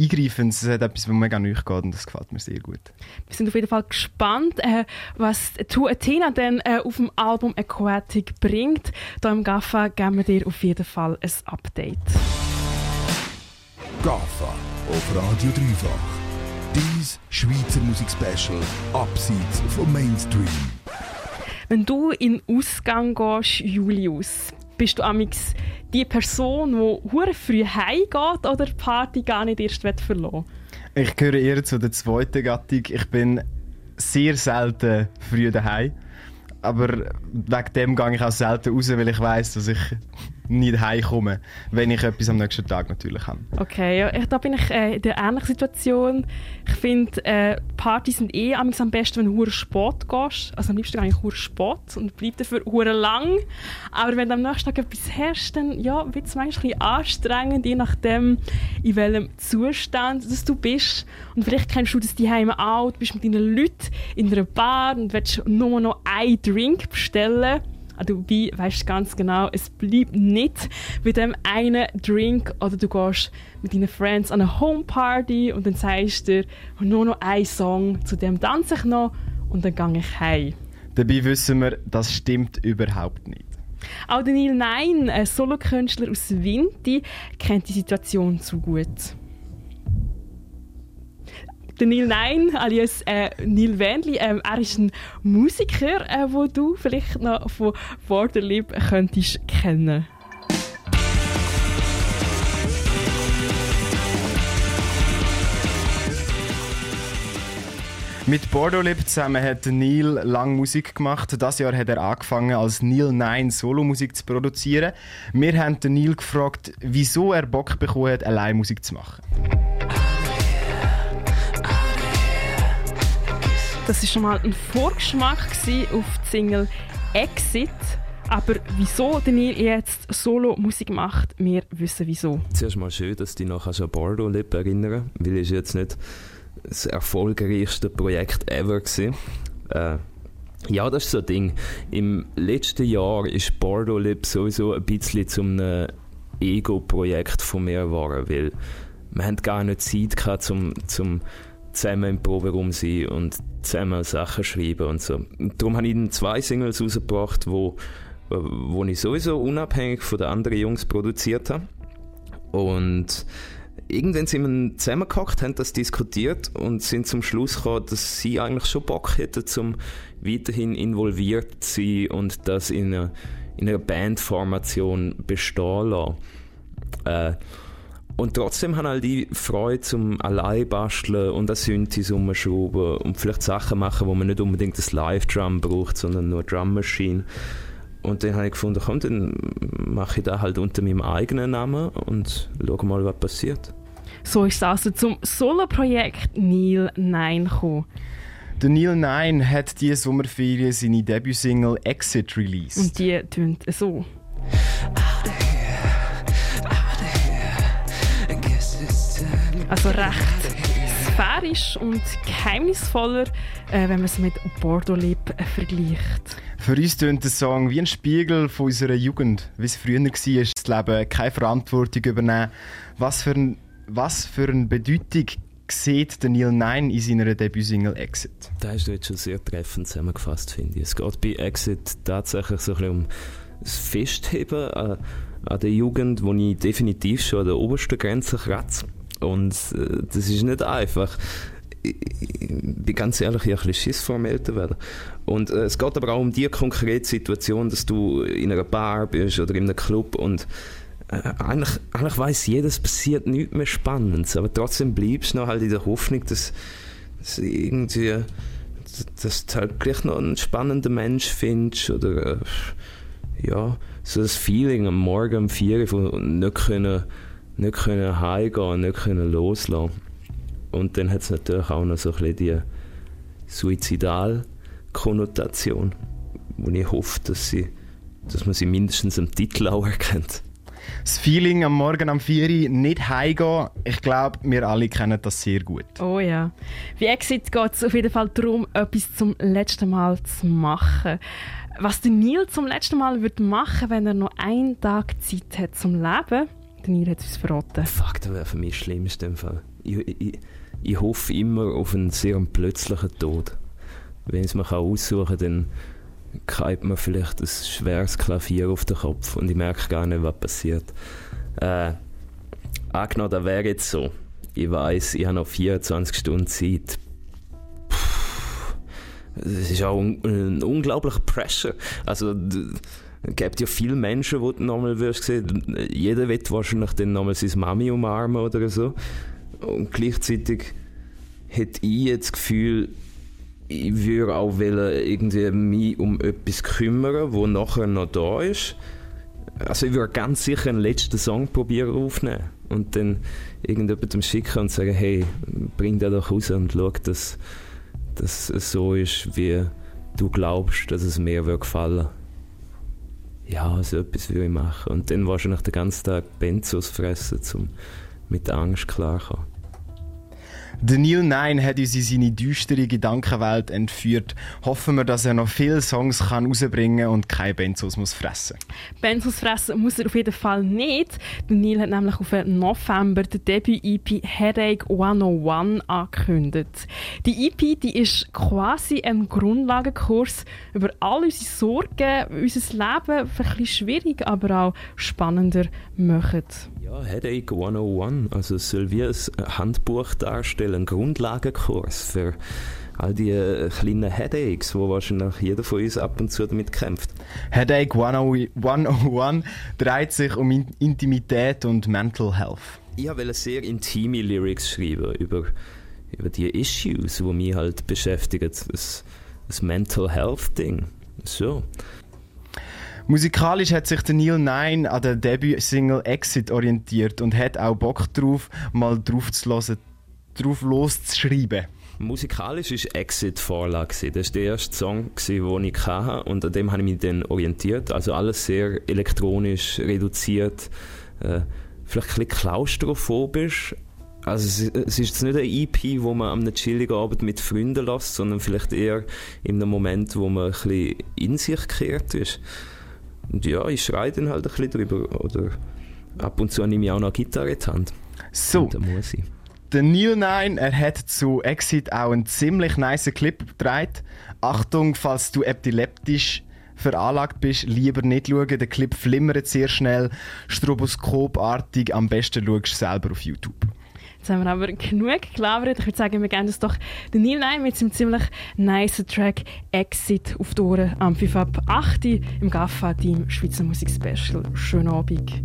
Eingreifendes, es hat etwas, was mega neu geht und das gefällt mir sehr gut. Wir sind auf jeden Fall gespannt, äh, was To Athena dann äh, auf dem Album Aquatic bringt. Hier im GAFA geben wir dir auf jeden Fall ein Update. GAFA auf Radio Dreifach. Dies Schweizer Musikspecial abseits vom Mainstream. Wenn du in den Ausgang gehst, Julius, bist du amix die Person, die hure früh heimgeht oder die Party gar nicht erst verlassen Ich gehöre eher zu der zweiten Gattung. Ich bin sehr selten früh daheim. Aber wegen dem gehe ich auch selten raus, weil ich weiß, dass ich nicht heimkomme, wenn ich etwas am nächsten Tag natürlich habe. Okay, ja, da bin ich äh, in der ähnlichen Situation. Ich finde, äh, Partys sind eh am besten, wenn du hure spät gehst. Also am liebsten eigentlich hure spät und bleib dafür hure lang. Aber wenn du am nächsten Tag etwas hast, dann ja, wird es manchmal ein anstrengend, je nachdem, in welchem Zustand dass du bist. Und vielleicht kennst du das daheim auch, du bist mit deinen Leuten in einer Bar und willst nur noch einen Drink bestellen. Wie weißt ganz genau, es bleibt nicht bei dem einen Drink oder du gehst mit deinen Friends an eine Homeparty und dann sagst du dir nur noch einen Song, zu dem tanze ich noch und dann gehe ich heim. Dabei wissen wir, das stimmt überhaupt nicht. Auch Neil Nein, ein Solokünstler aus Winti, kennt die Situation zu gut. Der Neil Nein, alias äh, Neil Wendli, ähm, er ist ein Musiker, äh, wo du vielleicht noch von Borderlip könntest kennen. Mit Bordolip zusammen hat Neil lang Musik gemacht. Das Jahr hat er angefangen, als Neil 9 Solomusik zu produzieren. Wir haben Neil gefragt, wieso er Bock bekommen hat, allein Musik zu machen. Das war schon mal ein Vorgeschmack auf die Single Exit. Aber wieso Neil jetzt Solo-Musik macht, wir wissen wieso. Zuerst mal schön, dass die noch an Bardo Lip erinnern, weil es jetzt nicht das erfolgreichste Projekt ever gewesen. Äh, ja, das ist so ein Ding. Im letzten Jahr ist Bardo Lip sowieso ein bisschen zum Ego-Projekt von mir geworden, weil wir gar nicht Zeit zum, zum zusammen im Proberaum sein und zusammen Sachen schreiben und so. Darum habe ich dann zwei Singles rausgebracht, wo, wo ich sowieso unabhängig von den anderen Jungs produziert habe. Und irgendwann sind wir zusammengehockt, haben das diskutiert und sind zum Schluss gekommen, dass sie eigentlich schon Bock hätten, zum weiterhin involviert zu sein und das in einer, in einer Bandformation bestehen lassen. Äh, und trotzdem haben all die Freude zum allein basteln und an Synthes umschrauben und vielleicht Sachen machen, wo man nicht unbedingt das Live-Drum braucht, sondern nur Drum Machine. Und dann habe ich gefunden, komm, dann mache ich das halt unter meinem eigenen Namen und schau mal, was passiert. So ist es also zum Solo-Projekt Neil 9 gekommen. Der Neil 9 hat diese Sommerferien seine Debütsingle Exit released. Und die tönt so. Also recht sphärisch und geheimnisvoller, äh, wenn man es mit Bordeaux Lip äh, vergleicht. Für uns tönt der Song wie ein Spiegel von unserer Jugend, wie es früher war, das Leben keine Verantwortung übernehmen. Was für, ein, was für eine Bedeutung sieht der Neil 9 in seiner Debütsingle Exit? Da hast du jetzt schon sehr treffend zusammengefasst, finde ich. Es geht bei Exit tatsächlich so ein bisschen um das Festheben an, an der Jugend, wo ich definitiv schon an der obersten Grenze kratze. Und äh, das ist nicht einfach. Ich, bin ganz ehrlich, ich habe ein bisschen Schiss vor dem Älterwerden. Und äh, es geht aber auch um die konkrete Situation, dass du in einer Bar bist oder in einem Club und äh, eigentlich, eigentlich weiss jeder, es passiert nichts mehr Spannendes, aber trotzdem bleibst du noch halt in der Hoffnung, dass, dass irgendwie dass du halt gleich noch einen spannenden Mensch findest oder äh, ja, so das Feeling am Morgen um 4 Uhr nicht können nicht können heimgehen, nicht können loslassen. Und dann hat es natürlich auch noch so ein bisschen die Suizidal-Konnotation, wo ich hoffe, dass, sie, dass man sie mindestens am Titel auch erkennt. Das Feeling am Morgen am 4 Uhr nicht heimgehen, ich glaube, wir alle kennen das sehr gut. Oh ja. Wie Exit geht es auf jeden Fall darum, etwas zum letzten Mal zu machen. Was der Neil zum letzten Mal wird machen, wenn er noch einen Tag Zeit hat zum Leben, der Neil hat es verraten. Fuck, das wäre für mich das Schlimmste im Fall. Ich, ich, ich hoffe immer auf einen sehr plötzlichen Tod. Wenn es man kann aussuchen kann, dann kreibt man vielleicht ein schweres Klavier auf den Kopf und ich merke gar nicht, was passiert. Äh, angenommen, das wäre jetzt so. Ich weiß, ich habe noch 24 Stunden Zeit. Es ist auch un ein unglaublicher Pressure. Also, gibt ja viele Menschen, die nochmal wirst sehen. Jeder wird wahrscheinlich dann nochmal seine Mami umarmen oder so. Und gleichzeitig hätte ich jetzt das Gefühl, ich würde auch wollen, irgendwie mich um etwas kümmern, wo nachher noch da ist. Also ich würde ganz sicher einen letzten Song probieren aufnehmen und dann irgendjemandem schicken und sagen, hey, bring den doch raus und schau, dass, dass es so ist, wie du glaubst, dass es mir würde gefallen Ja, so etwas würde ich machen. Und dann wahrscheinlich den ganzen Tag Benzos fressen, um mit der Angst klarzukommen. Der Neil 9 hat uns in seine düstere Gedankenwelt entführt. Hoffen wir, dass er noch viele Songs kann rausbringen und keine Benzos muss fressen. Benzos fressen muss er auf jeden Fall nicht. Der Neil hat nämlich auf den November die Debüt-EP Headache 101 angekündigt. Die EP die ist quasi ein Grundlagenkurs über all unsere Sorgen, unser Leben ein bisschen schwierig, aber auch spannender machen. Ja, Headache 101. Also wie ein Handbuch darstellen, Grundlagenkurs für all die äh, kleinen Headaches, wo wahrscheinlich jeder von uns ab und zu damit kämpft. Headache 101 dreht sich um In Intimität und Mental Health. Ich wollte sehr intime Lyrics schreiben über, über die Issues, die mich halt beschäftigen. Das, das Mental Health Ding. So. Musikalisch hat sich der Neil 9 an der Debüt-Single Exit orientiert und hat auch Bock drauf, mal drauf zu hören, drauf loszuschreiben. musikalisch ist Exit Vorlage. Das war der erste Song, den ich hatte und an dem habe ich mich dann orientiert. Also alles sehr elektronisch reduziert, äh, vielleicht ein bisschen klaustrophobisch. Also es, ist jetzt nicht eine EP, wo man am chilligen Abend mit Freunden lässt, sondern vielleicht eher in einem Moment, wo man ein bisschen in sich gekehrt ist. Und ja, ich schreie dann halt ein bisschen drüber. Oder ab und zu nehme ich auch noch eine Gitarre in die Hand. So. Und dann muss ich. Der Neil Nine, er hat zu Exit auch einen ziemlich nice Clip gedreht. Achtung, falls du epileptisch veranlagt bist, lieber nicht schauen. Der Clip flimmert sehr schnell, stroboskopartig. Am besten schaust du selber auf YouTube. Jetzt haben wir aber genug gelabert. Ich würde sagen, wir geben uns doch den Neil Nine mit seinem ziemlich nice Track Exit auf die Ohren am 5 ab 8 Uhr im GAFA Team Schweizer Musik Special. Schönen Abend.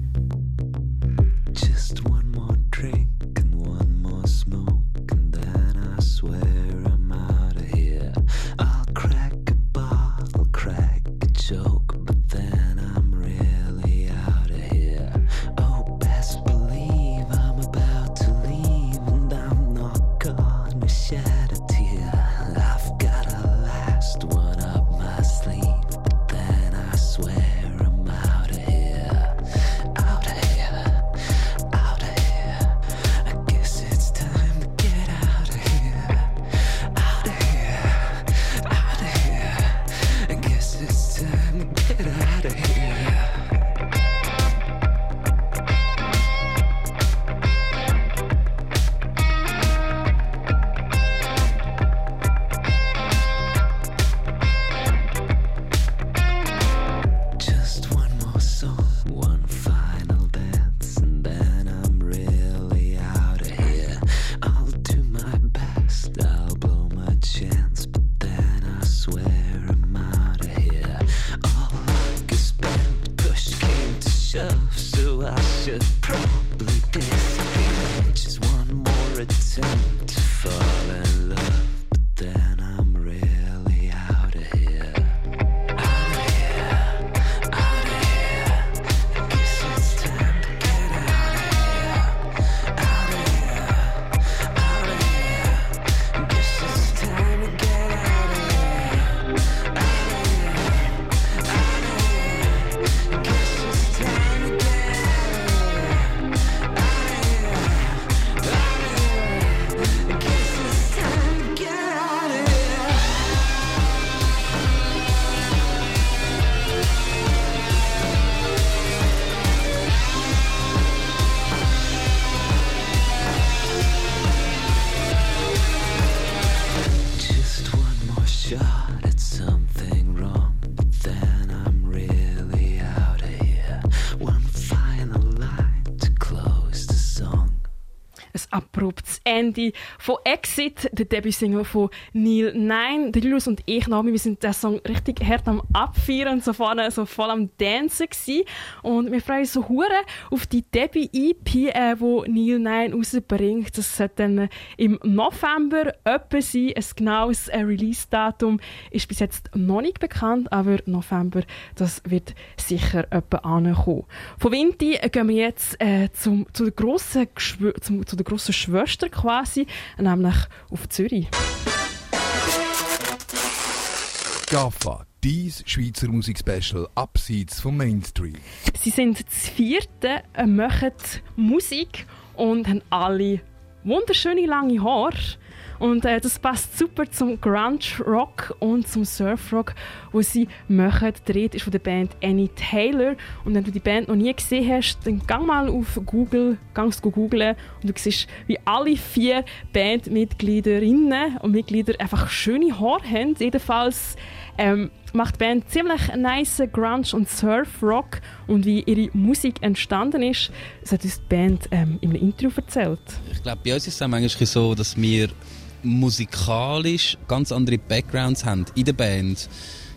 Ende von Exit, der Debütsingle von Neil Nine. Der Julius und ich, Naomi, wir sind den Song richtig hart am Abfeiern, so vorne, so voll am Dancen. Und wir freuen uns so hure auf die Debüt-EP, äh, wo Neil Nine rausbringt. Das sollte dann äh, im November etwa sein. Ein genaues äh, Release-Datum ist bis jetzt noch nicht bekannt, aber November, das wird sicher etwa ankommen. Von Vinti äh, gehen wir jetzt äh, zum, zu der grossen, zum, zu der grossen Schwester quasi, nämlich auf Zürich. GAFA, dies Schweizer Musikspecial abseits vom Mainstream. Sie sind das vierte, äh, machen Musik und haben alle wunderschöne lange Haare. Und äh, das passt super zum Grunge Rock und zum Surf Rock, wo sie machen. Der Rede ist von der Band Annie Taylor. Und wenn du die Band noch nie gesehen hast, dann gang mal auf Google, gangst googlen und du siehst, wie alle vier Bandmitgliederinnen und Mitglieder einfach schöne Haare haben. Jedenfalls ähm, macht die Band ziemlich nice Grunge und Surf Rock und wie ihre Musik entstanden ist, das hat uns die Band ähm, in einem Interview erzählt. Ich glaube, bei uns ist es auch manchmal so, dass wir musikalisch ganz andere Backgrounds haben in der Band.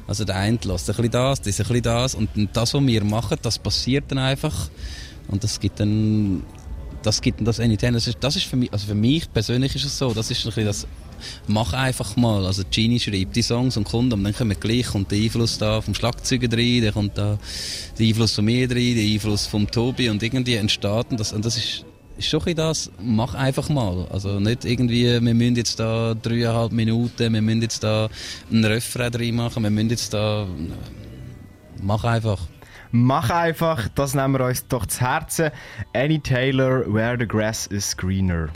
Also der eine lässt ein bisschen das, das ein bisschen das und das, was wir machen, das passiert dann einfach und das gibt dann das gibt dann das Anytime. Das ist, das ist für mich, also für mich persönlich ist es so, das ist ein bisschen das mach einfach mal. Also Genie schreibt die Songs und kommt und dann kommt gleich kommt der Einfluss da vom Schlagzeuger rein, dann kommt da der Einfluss von mir rein, der Einfluss vom Tobi und irgendwie entsteht und das, und das ist, ist schon ein das, mach einfach mal. Also nicht irgendwie, wir müssen jetzt da dreieinhalb Minuten, wir müssen jetzt da einen Refrain reinmachen, wir müssen jetzt da... Mach einfach. Mach einfach, das nehmen wir uns doch zu Herzen. Annie Taylor, Where the Grass is Greener.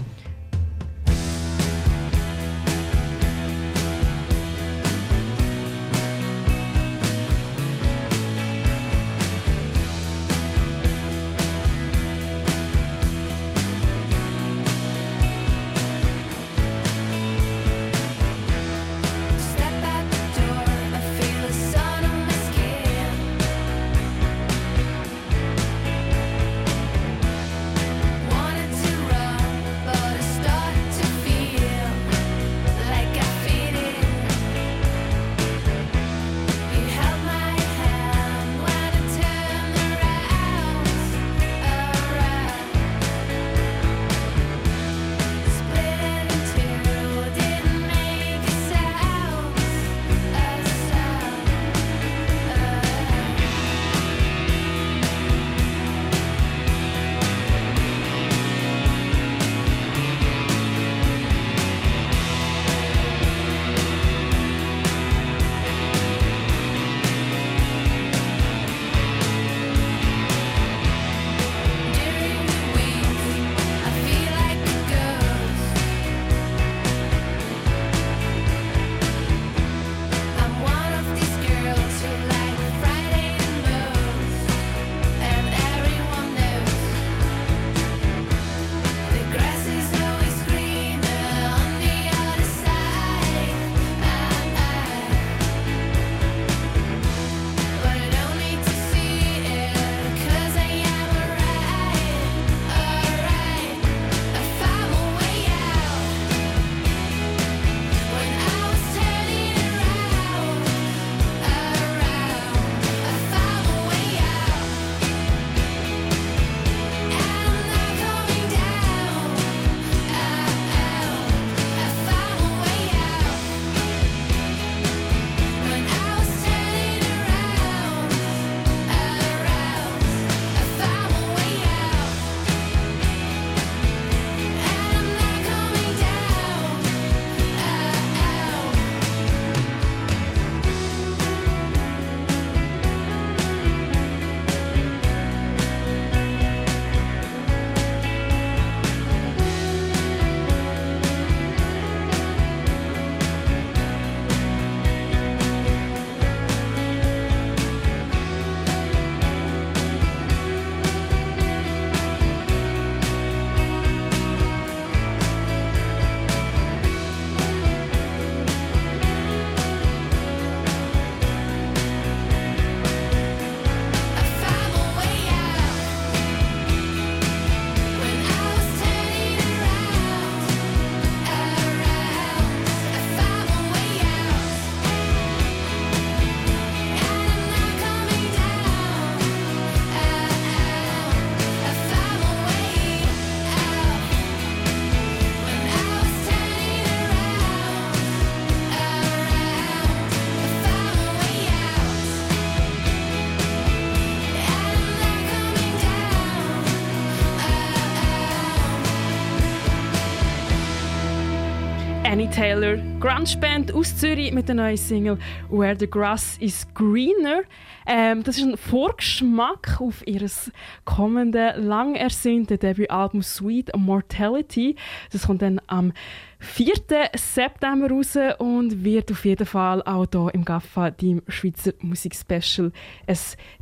Annie Taylor, Grunge-Band aus Zürich mit der neuen Single «Where the Grass is Greener». Ähm, das ist ein Vorgeschmack auf ihr kommende, lang ersehnte Debütalbum «Sweet Mortality». Das kommt dann am 4. September raus und wird auf jeden Fall auch hier im GAFFA, dem Schweizer Musikspecial, ein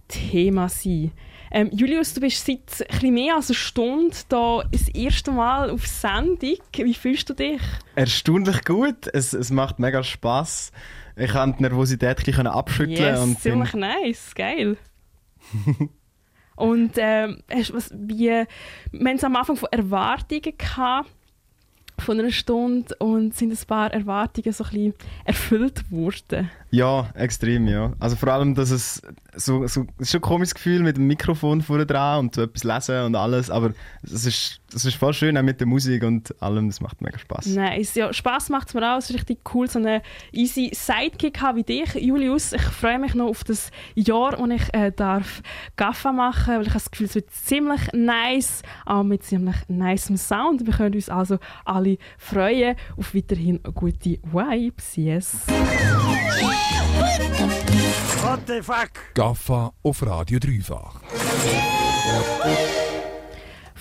Thema sein. Ähm, Julius, du bist seit ein bisschen mehr als einer Stunde da das erste Mal auf Sendung. Wie fühlst du dich? Erstaunlich gut. Es, es macht mega Spass. Ich konnte die Nerovosität ein abschütteln. Yes, und bin, ziemlich nice, geil. und ähm, hast, was, wie, wir haben es am Anfang von Erwartungen gehabt von einer Stunde und sind ein paar Erwartungen so ein bisschen erfüllt worden. Ja, extrem, ja. Also vor allem, dass es so, so es ist schon ein komisches Gefühl mit dem Mikrofon vorne dran und so etwas lesen und alles, aber es ist, es ist voll schön auch mit der Musik und allem, das macht mega Spaß. Nice. Ja, Spass macht es mir auch. Es ist richtig cool, so einen easy Sidekick haben wie dich, Julius. Ich freue mich noch auf das Jahr, wo ich äh, darf Gaffa machen, weil ich habe das Gefühl, es wird ziemlich nice, auch mit ziemlich nicem Sound. Wir können uns also alle freuen auf weiterhin gute Vibes. Yes. What the fuck? Gaffa auf Radio Dreifach.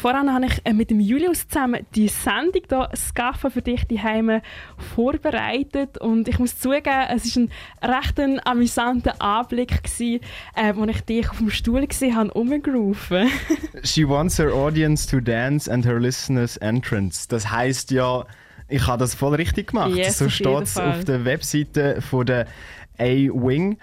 Voran habe ich äh, mit dem Julius zusammen die Sendung hier, Skaffa für dich die Heime vorbereitet und ich muss zugeben, es ist ein recht ein amüsanter Anblick gewesen, äh, als ich dich auf dem Stuhl gesehen habe, rumgerufen. She wants her audience to dance and her listeners entrance. Das heißt ja, ich habe das voll richtig gemacht. Yes, so steht es auf der Webseite von der A-Wing.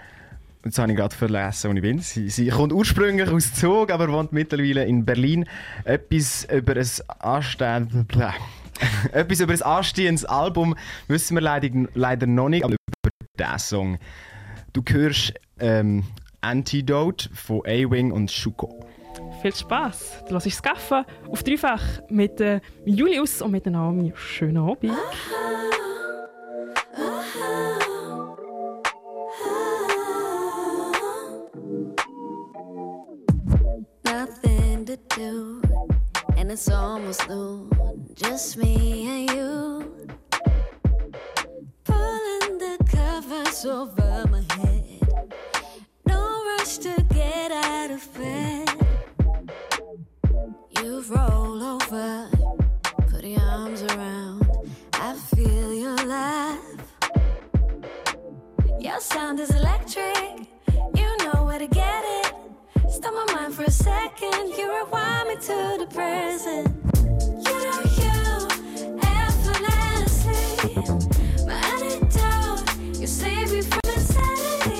Jetzt habe ich gerade verlesen, wo ich bin. Sie, sie kommt ursprünglich aus Zug, aber wohnt mittlerweile in Berlin. Etwas über ein anstehendes, etwas über ein anstehendes Album wissen wir leider, leider noch nicht, aber über diesen Song. Du hörst ähm, Antidote von A-Wing und Schuko. Viel Spaß. Du hörst Skaffa auf dreifach mit äh, Julius und mit Naomi. Schönen Abend. nothing to do, and it's almost noon. Just me and you. Pulling the covers over my head. No rush to get out of bed. You roll over, put your arms around. I feel your laugh. Your sound is electric. You know where to get it. Stop my mind for a second. You rewind me to the present. You know you effortlessly. My antidote. You save me from insanity.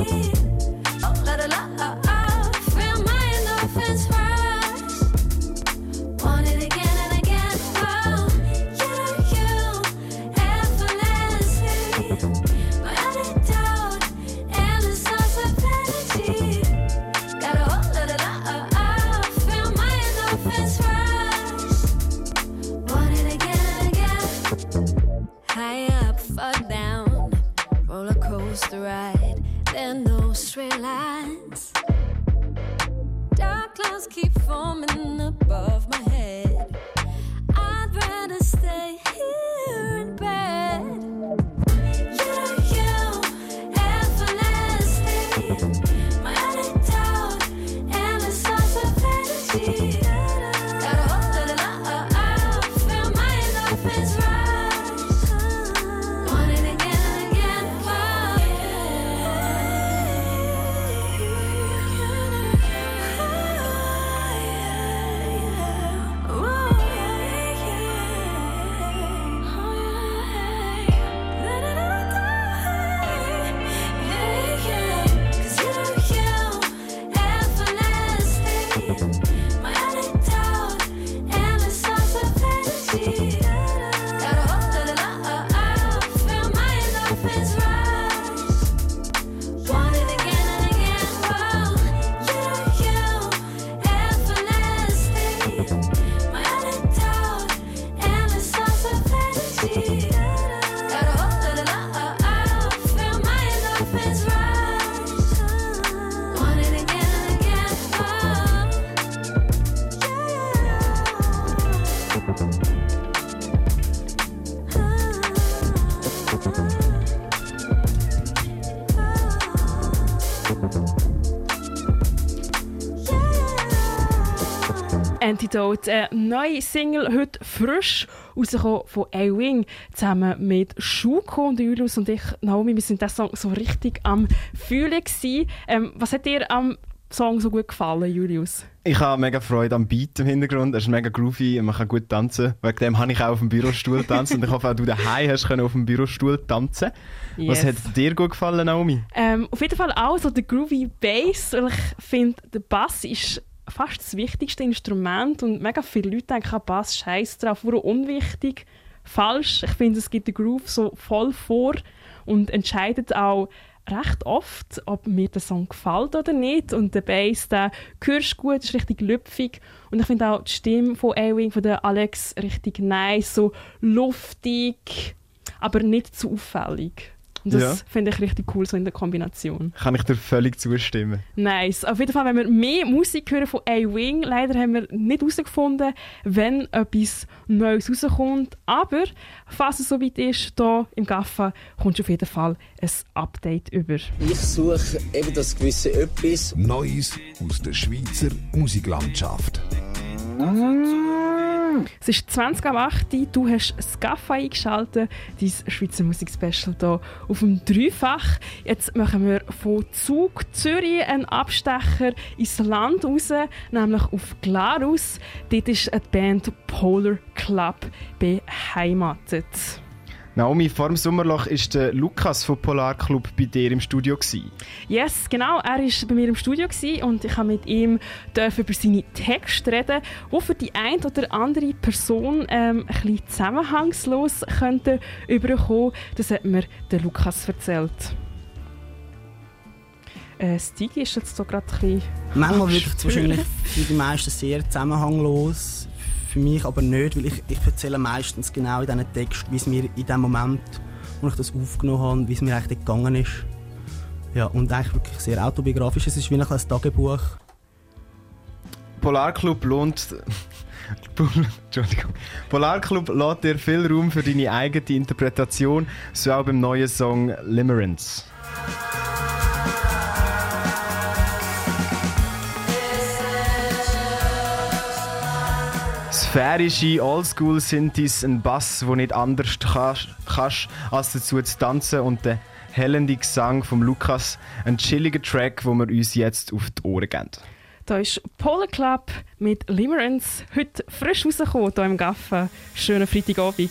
Antidote, eine neue Single, heute frisch rausgekommen von A-Wing, zusammen mit Schuko und Julius und ich, Naomi, wir sind diesen Song so richtig am Fühlen gewesen. Ähm, was hat dir am Song so gut gefallen, Julius? Ich habe mega Freude am Beat im Hintergrund. Er ist mega groovy und man kann gut tanzen. Wegen dem habe ich auch auf dem Bürostuhl tanzen und ich hoffe auch du daheim hast können auf dem Bürostuhl tanzen. Was Yes. hat dir gut gefallen, Naomi? Ähm, auf jeden Fall auch so der groovy Bass, weil ich finde, der Bass ist fast das wichtigste Instrument und mega viele Leute denken, ah, Bass scheiß drauf, warum unwichtig. falsch. Ich finde, es gibt den Groove so voll vor und entscheidet auch recht oft, ob mir der Song gefällt oder nicht. Und der Bass, der hörst gut, ist richtig lüpfig. Und ich finde auch die Stimme von A-Wing, von der Alex, richtig nice, so luftig, aber nicht zu auffällig. Und das Ja. finde ich richtig cool, so in der Kombination. Kann ich dir völlig zustimmen. Nice. Auf jeden Fall, wenn wir mehr Musik hören von A-Wing, leider haben wir nicht herausgefunden, wenn etwas Neues rauskommt. Aber falls es soweit ist, hier im Gaffa, kommst du auf jeden Fall ein Update über. Ich suche eben das gewisse Etwas. Neues aus der Schweizer Musiklandschaft. Es ist 20 ab 8 du hast das Gaffa eingeschaltet, dein Schweizer Musikspecial hier auf dem Dreifach. Jetzt machen wir von Zug Zürich einen Abstecher ins Land raus, nämlich auf Glarus. Dort ist die Band Polar Club beheimatet. Naomi, vor dem Sommerloch war der Lukas von Polar Club bei dir im Studio. Gewesen. Yes, genau. Er war bei mir im Studio gewesen und ich habe mit ihm dürfen über seine Texte reden, die für die eine oder andere Person ähm, ein bisschen zusammenhangslos könnten überkommen. Das hat mir der Lukas erzählt. Äh, Stigi ist jetzt so gerade ein bisschen... Manchmal wirkt es wahrscheinlich für die meisten sehr zusammenhanglos, für mich aber nicht, weil ich, ich erzähle meistens genau in diesen Text, wie es mir in dem Moment, wo ich das aufgenommen habe, wie es mir eigentlich gegangen ist. Ja, und eigentlich wirklich sehr autobiografisch. Es ist wie ein Tagebuch. Polar Club lohnt. Entschuldigung. Polar Club lässt dir viel Raum für deine eigene Interpretation, so auch beim neuen Song Limerence. Sphärische Oldschool-Synthes, ein Bass, wo nicht anders kannst, als dazu zu tanzen und der hellende Gesang von Lukas, ein chilliger Track, wo wir uns jetzt auf die Ohren geben. Da ist Polar Club mit Limerence heute frisch rausgekommen hier im Gaffa. Schönen Freitagabend.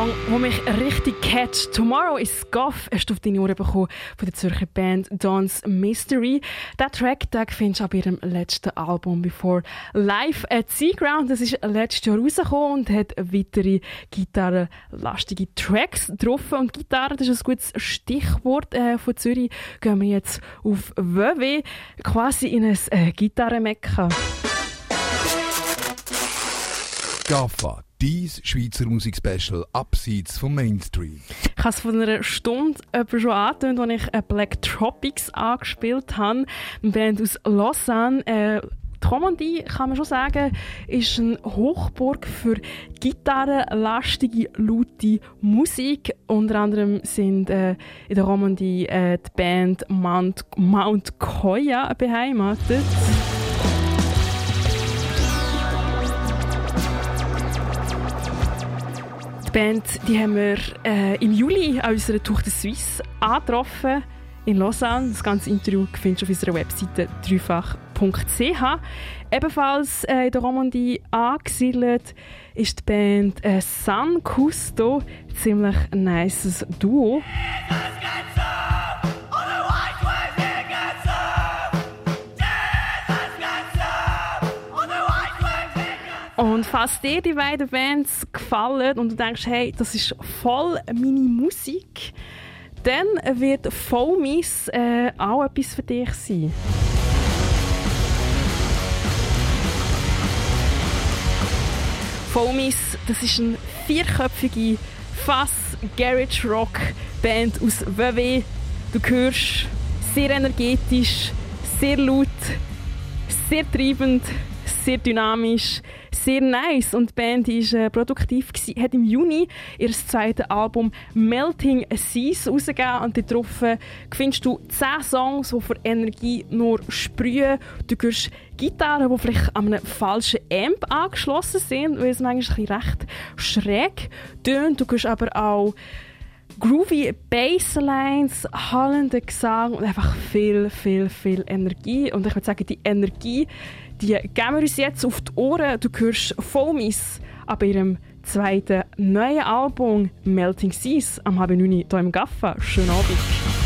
Song, der mich richtig catcht. Tomorrow is Scuff hast du auf deine Ohren bekommen von der Zürcher Band Dawn's Mystery. Der Track den findest du auf ihrem letzten Album Before Live at Seaground. Das ist letztes Jahr rausgekommen und hat weitere gitarrenlastige Tracks drauf. Und Gitarre, das ist ein gutes Stichwort äh, von Zürich. Gehen wir jetzt auf WW, quasi in ein äh, Gitarrenmekka. GAFA, dies Schweizer Musikspecial abseits vom Mainstream. Ich habe es vor einer Stunde schon angetönt, als ich äh, Black Tropics angespielt habe. Eine Band aus Lausanne. Äh, die Romandie, kann man schon sagen, ist eine Hochburg für gitarrenlastige, laute Musik. Unter anderem sind äh, in der Romandie äh, die Band Mount, Mount Koya beheimatet. Die Band die haben wir äh, im Juli an unserer Tour de Suisse angetroffen in Lausanne. Das ganze Interview findest du auf unserer Webseite dreifach.ch. Ebenfalls äh, in der Romandie angesiedelt ist die Band äh, San Custo. Ziemlich nices Duo. Und falls dir die beiden Bands gefallen und du denkst, hey, das ist voll meine Musik, dann wird Foamies äh, auch etwas für dich sein. Foamies, das ist eine vierköpfige Fass Garage Rock Band aus WW. Du hörst sehr energetisch, sehr laut, sehr treibend, sehr dynamisch, sehr nice und die Band war äh, produktiv, gewesen, hat im Juni ihr zweites Album Melting Seas rausgegeben und darauf äh, findest du 10 Songs, die für Energie nur sprühen. Du hörst Gitarren, die vielleicht an einem falschen Amp angeschlossen sind, weil es manchmal ein recht schräg tönt. Du hörst aber auch groovy Basslines, hallender Gesang und einfach viel, viel, viel Energie. Und ich würde sagen, die Energie, die geben wir uns jetzt auf die Ohren. Du hörst Foamies ab ihrem zweiten neuen Album Melting Seas am halb neun hier im Gaffa. Schönen Abend.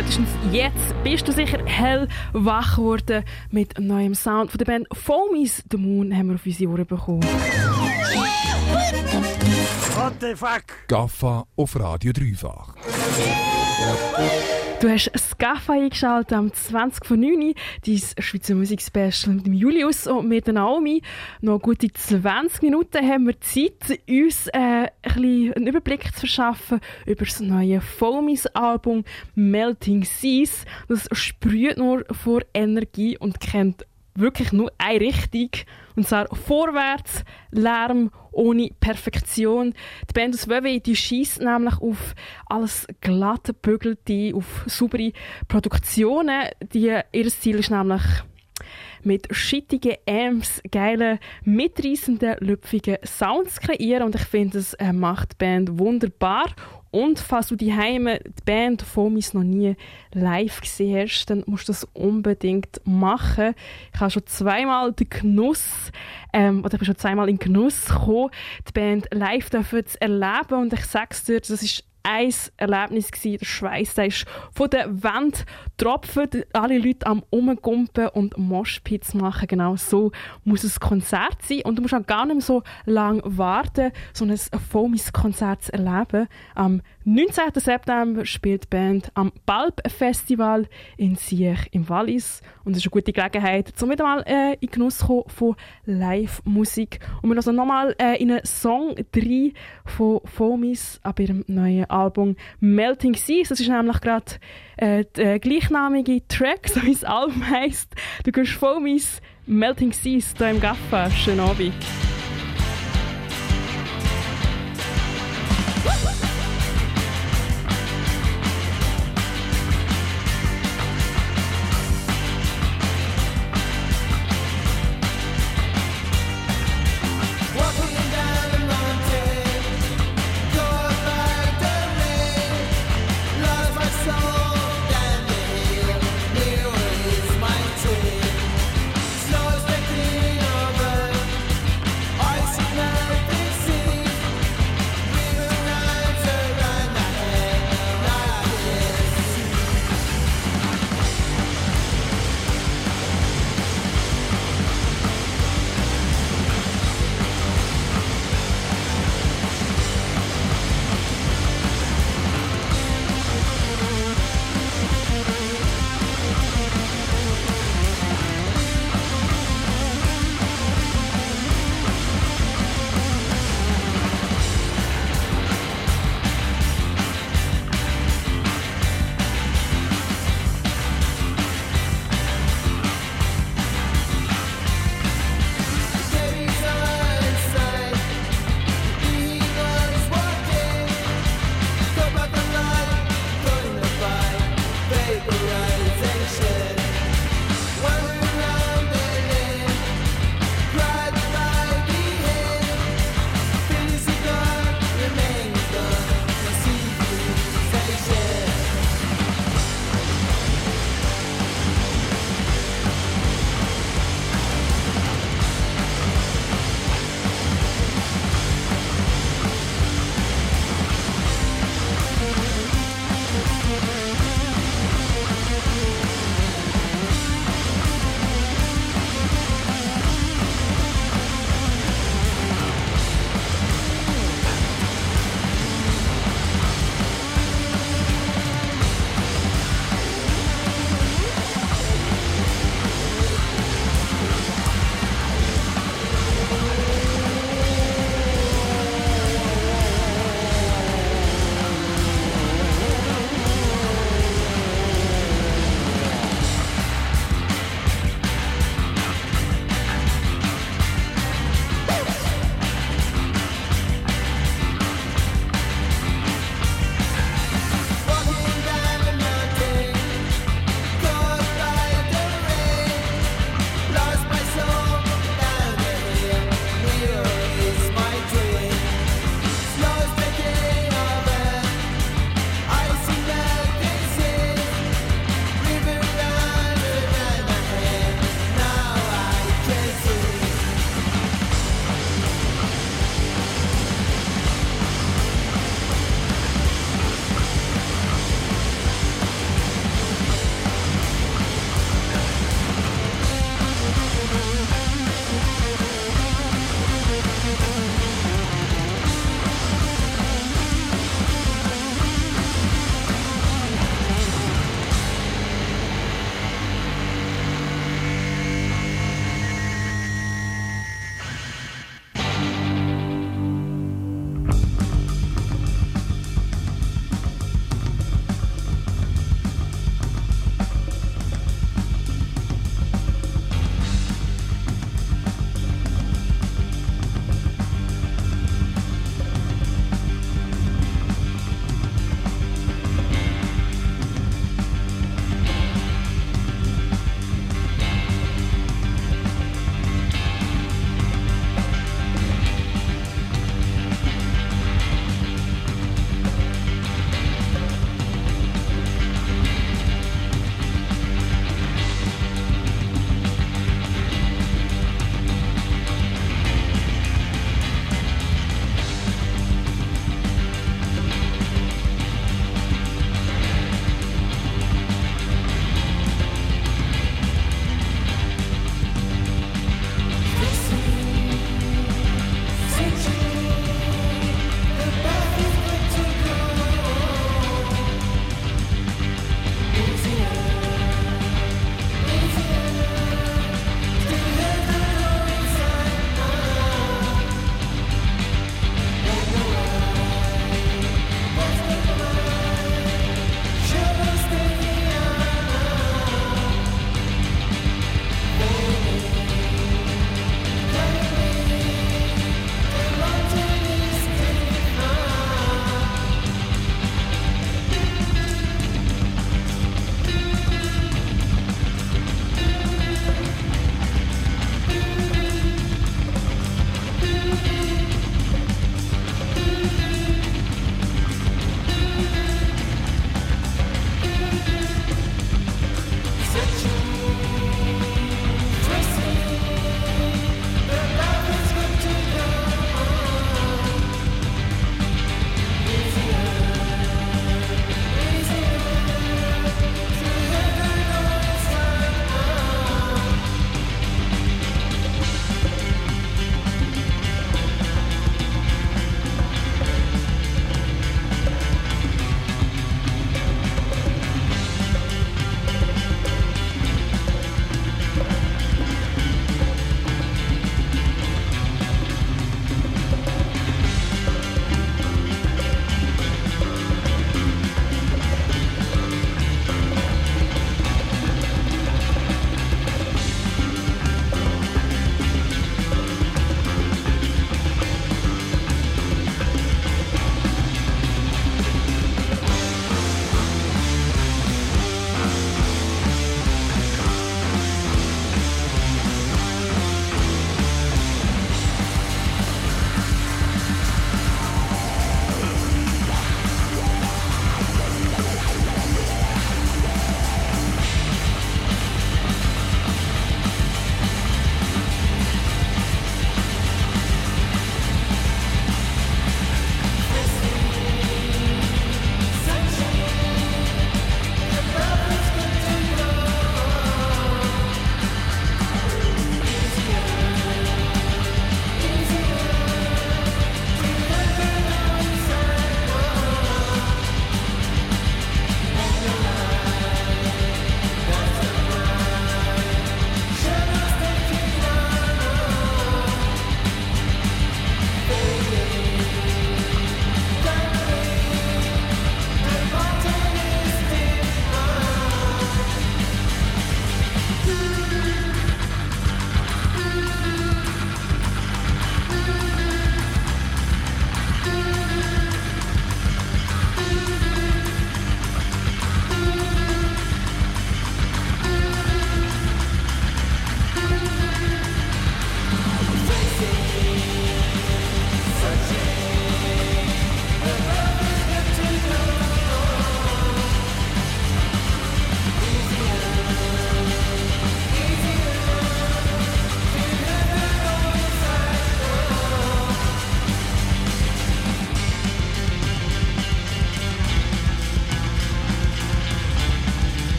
Spätestens jetzt bist du sicher hell wach geworden mit neuem Sound von der Band Foamies. The Moon haben wir auf unsere Ohren bekommen. What the fuck? Gaffa auf Radio Dreifach. Du hast Scaffa eingeschaltet am 20 von 9 dein Schweizer Musikspecial mit Julius und mit der Naomi. Noch gute 20 Minuten haben wir Zeit, uns äh, ein einen Überblick zu verschaffen über das neue Foamies-Album Melting Seas. Das sprüht nur vor Energie und kennt wirklich nur eine Richtung. Und zwar vorwärts, Lärm ohne Perfektion. Die Band aus WW, die schießt nämlich auf alles glatt bügelte, auf saubere Produktionen. Die, ihr Ziel ist nämlich mit schittigen Amps geile, mitreißenden, lüpfigen Sounds kreieren und ich finde, das äh, macht die Band wunderbar. Und falls du die Heime die Band Fomis noch nie live gesehen hast, dann musst du das unbedingt machen. Ich habe schon zweimal den Genuss, ähm, oder ich bin schon zweimal in Genuss gekommen, die Band live dürfen zu erleben und ich sag's dir, das ist ein Erlebnis gewesen. Der Schweiß der ist von der Wand tropfen, alle Leute am Umgumpen und Moshpits machen. Genau so muss ein Konzert sein. Und du musst auch gar nicht mehr so lange warten, so ein Fomis-Konzert zu erleben. Am 19. September spielt die Band am Balb Festival in Siech im Wallis. Und es ist eine gute Gelegenheit, um wieder mal äh, in Genuss zu kommen von Live-Musik. Und wir also nochmal äh, in einen Song 3 von Fomis ab ihrem neuen Album Melting Seas. Das ist nämlich gerade äh, der gleichnamige Track, so wie das Album heisst. Du gehst Fomis Melting Seas hier im Gaffa. Schönen Abend.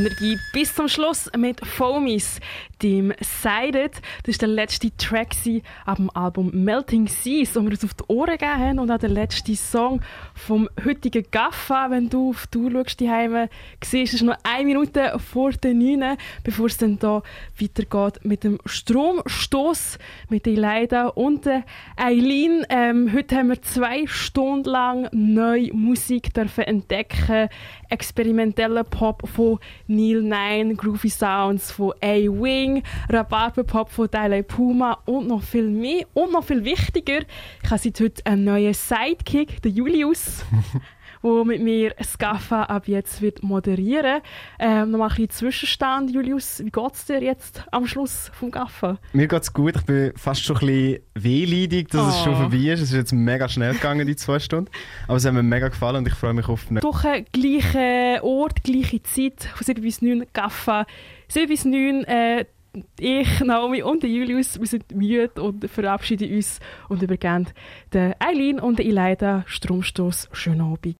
Energie bis zum Schluss mit Foamies, dem Sided. Das war der letzte Track ab dem Album Melting Seas, den wir uns auf die Ohren gegeben haben. Und auch der letzte Song vom heutigen Gaffa, wenn du auf die Uhr schaust, die Heime siehst, ist noch eine Minute vor der 9, bevor es dann da weitergeht mit dem Stromstoß mit Leida und Eileen. Ähm, heute haben wir zwei Stunden lang neue Musik dürfen entdecken experimenteller Pop von Neil Nine, Groovy Sounds von A-Wing, Rhabarber-Pop von Dalai Puma und noch viel mehr. Und noch viel wichtiger, ich habe seit heute einen neuen Sidekick, den Julius. wo mit mir Scaffa ab jetzt wird moderieren. Ähm, noch mal ein bisschen Zwischenstand, Julius. Wie geht's dir jetzt am Schluss vom Gaffa? Mir geht's gut. Ich bin fast schon ein bisschen wehleidig, dass es Oh. schon vorbei ist. Es ist jetzt mega schnell gegangen, die zwei Stunden. Aber es hat mir mega gefallen und ich freue mich auf eine Woche, gleicher Ort, gleiche Zeit, von 7 bis 9 Gaffa. 7 bis 9, äh, ich, Naomi und Julius, wir sind müde und verabschieden uns und übergeben der Eileen und der Ileida Stromstoß. Schönen Abend.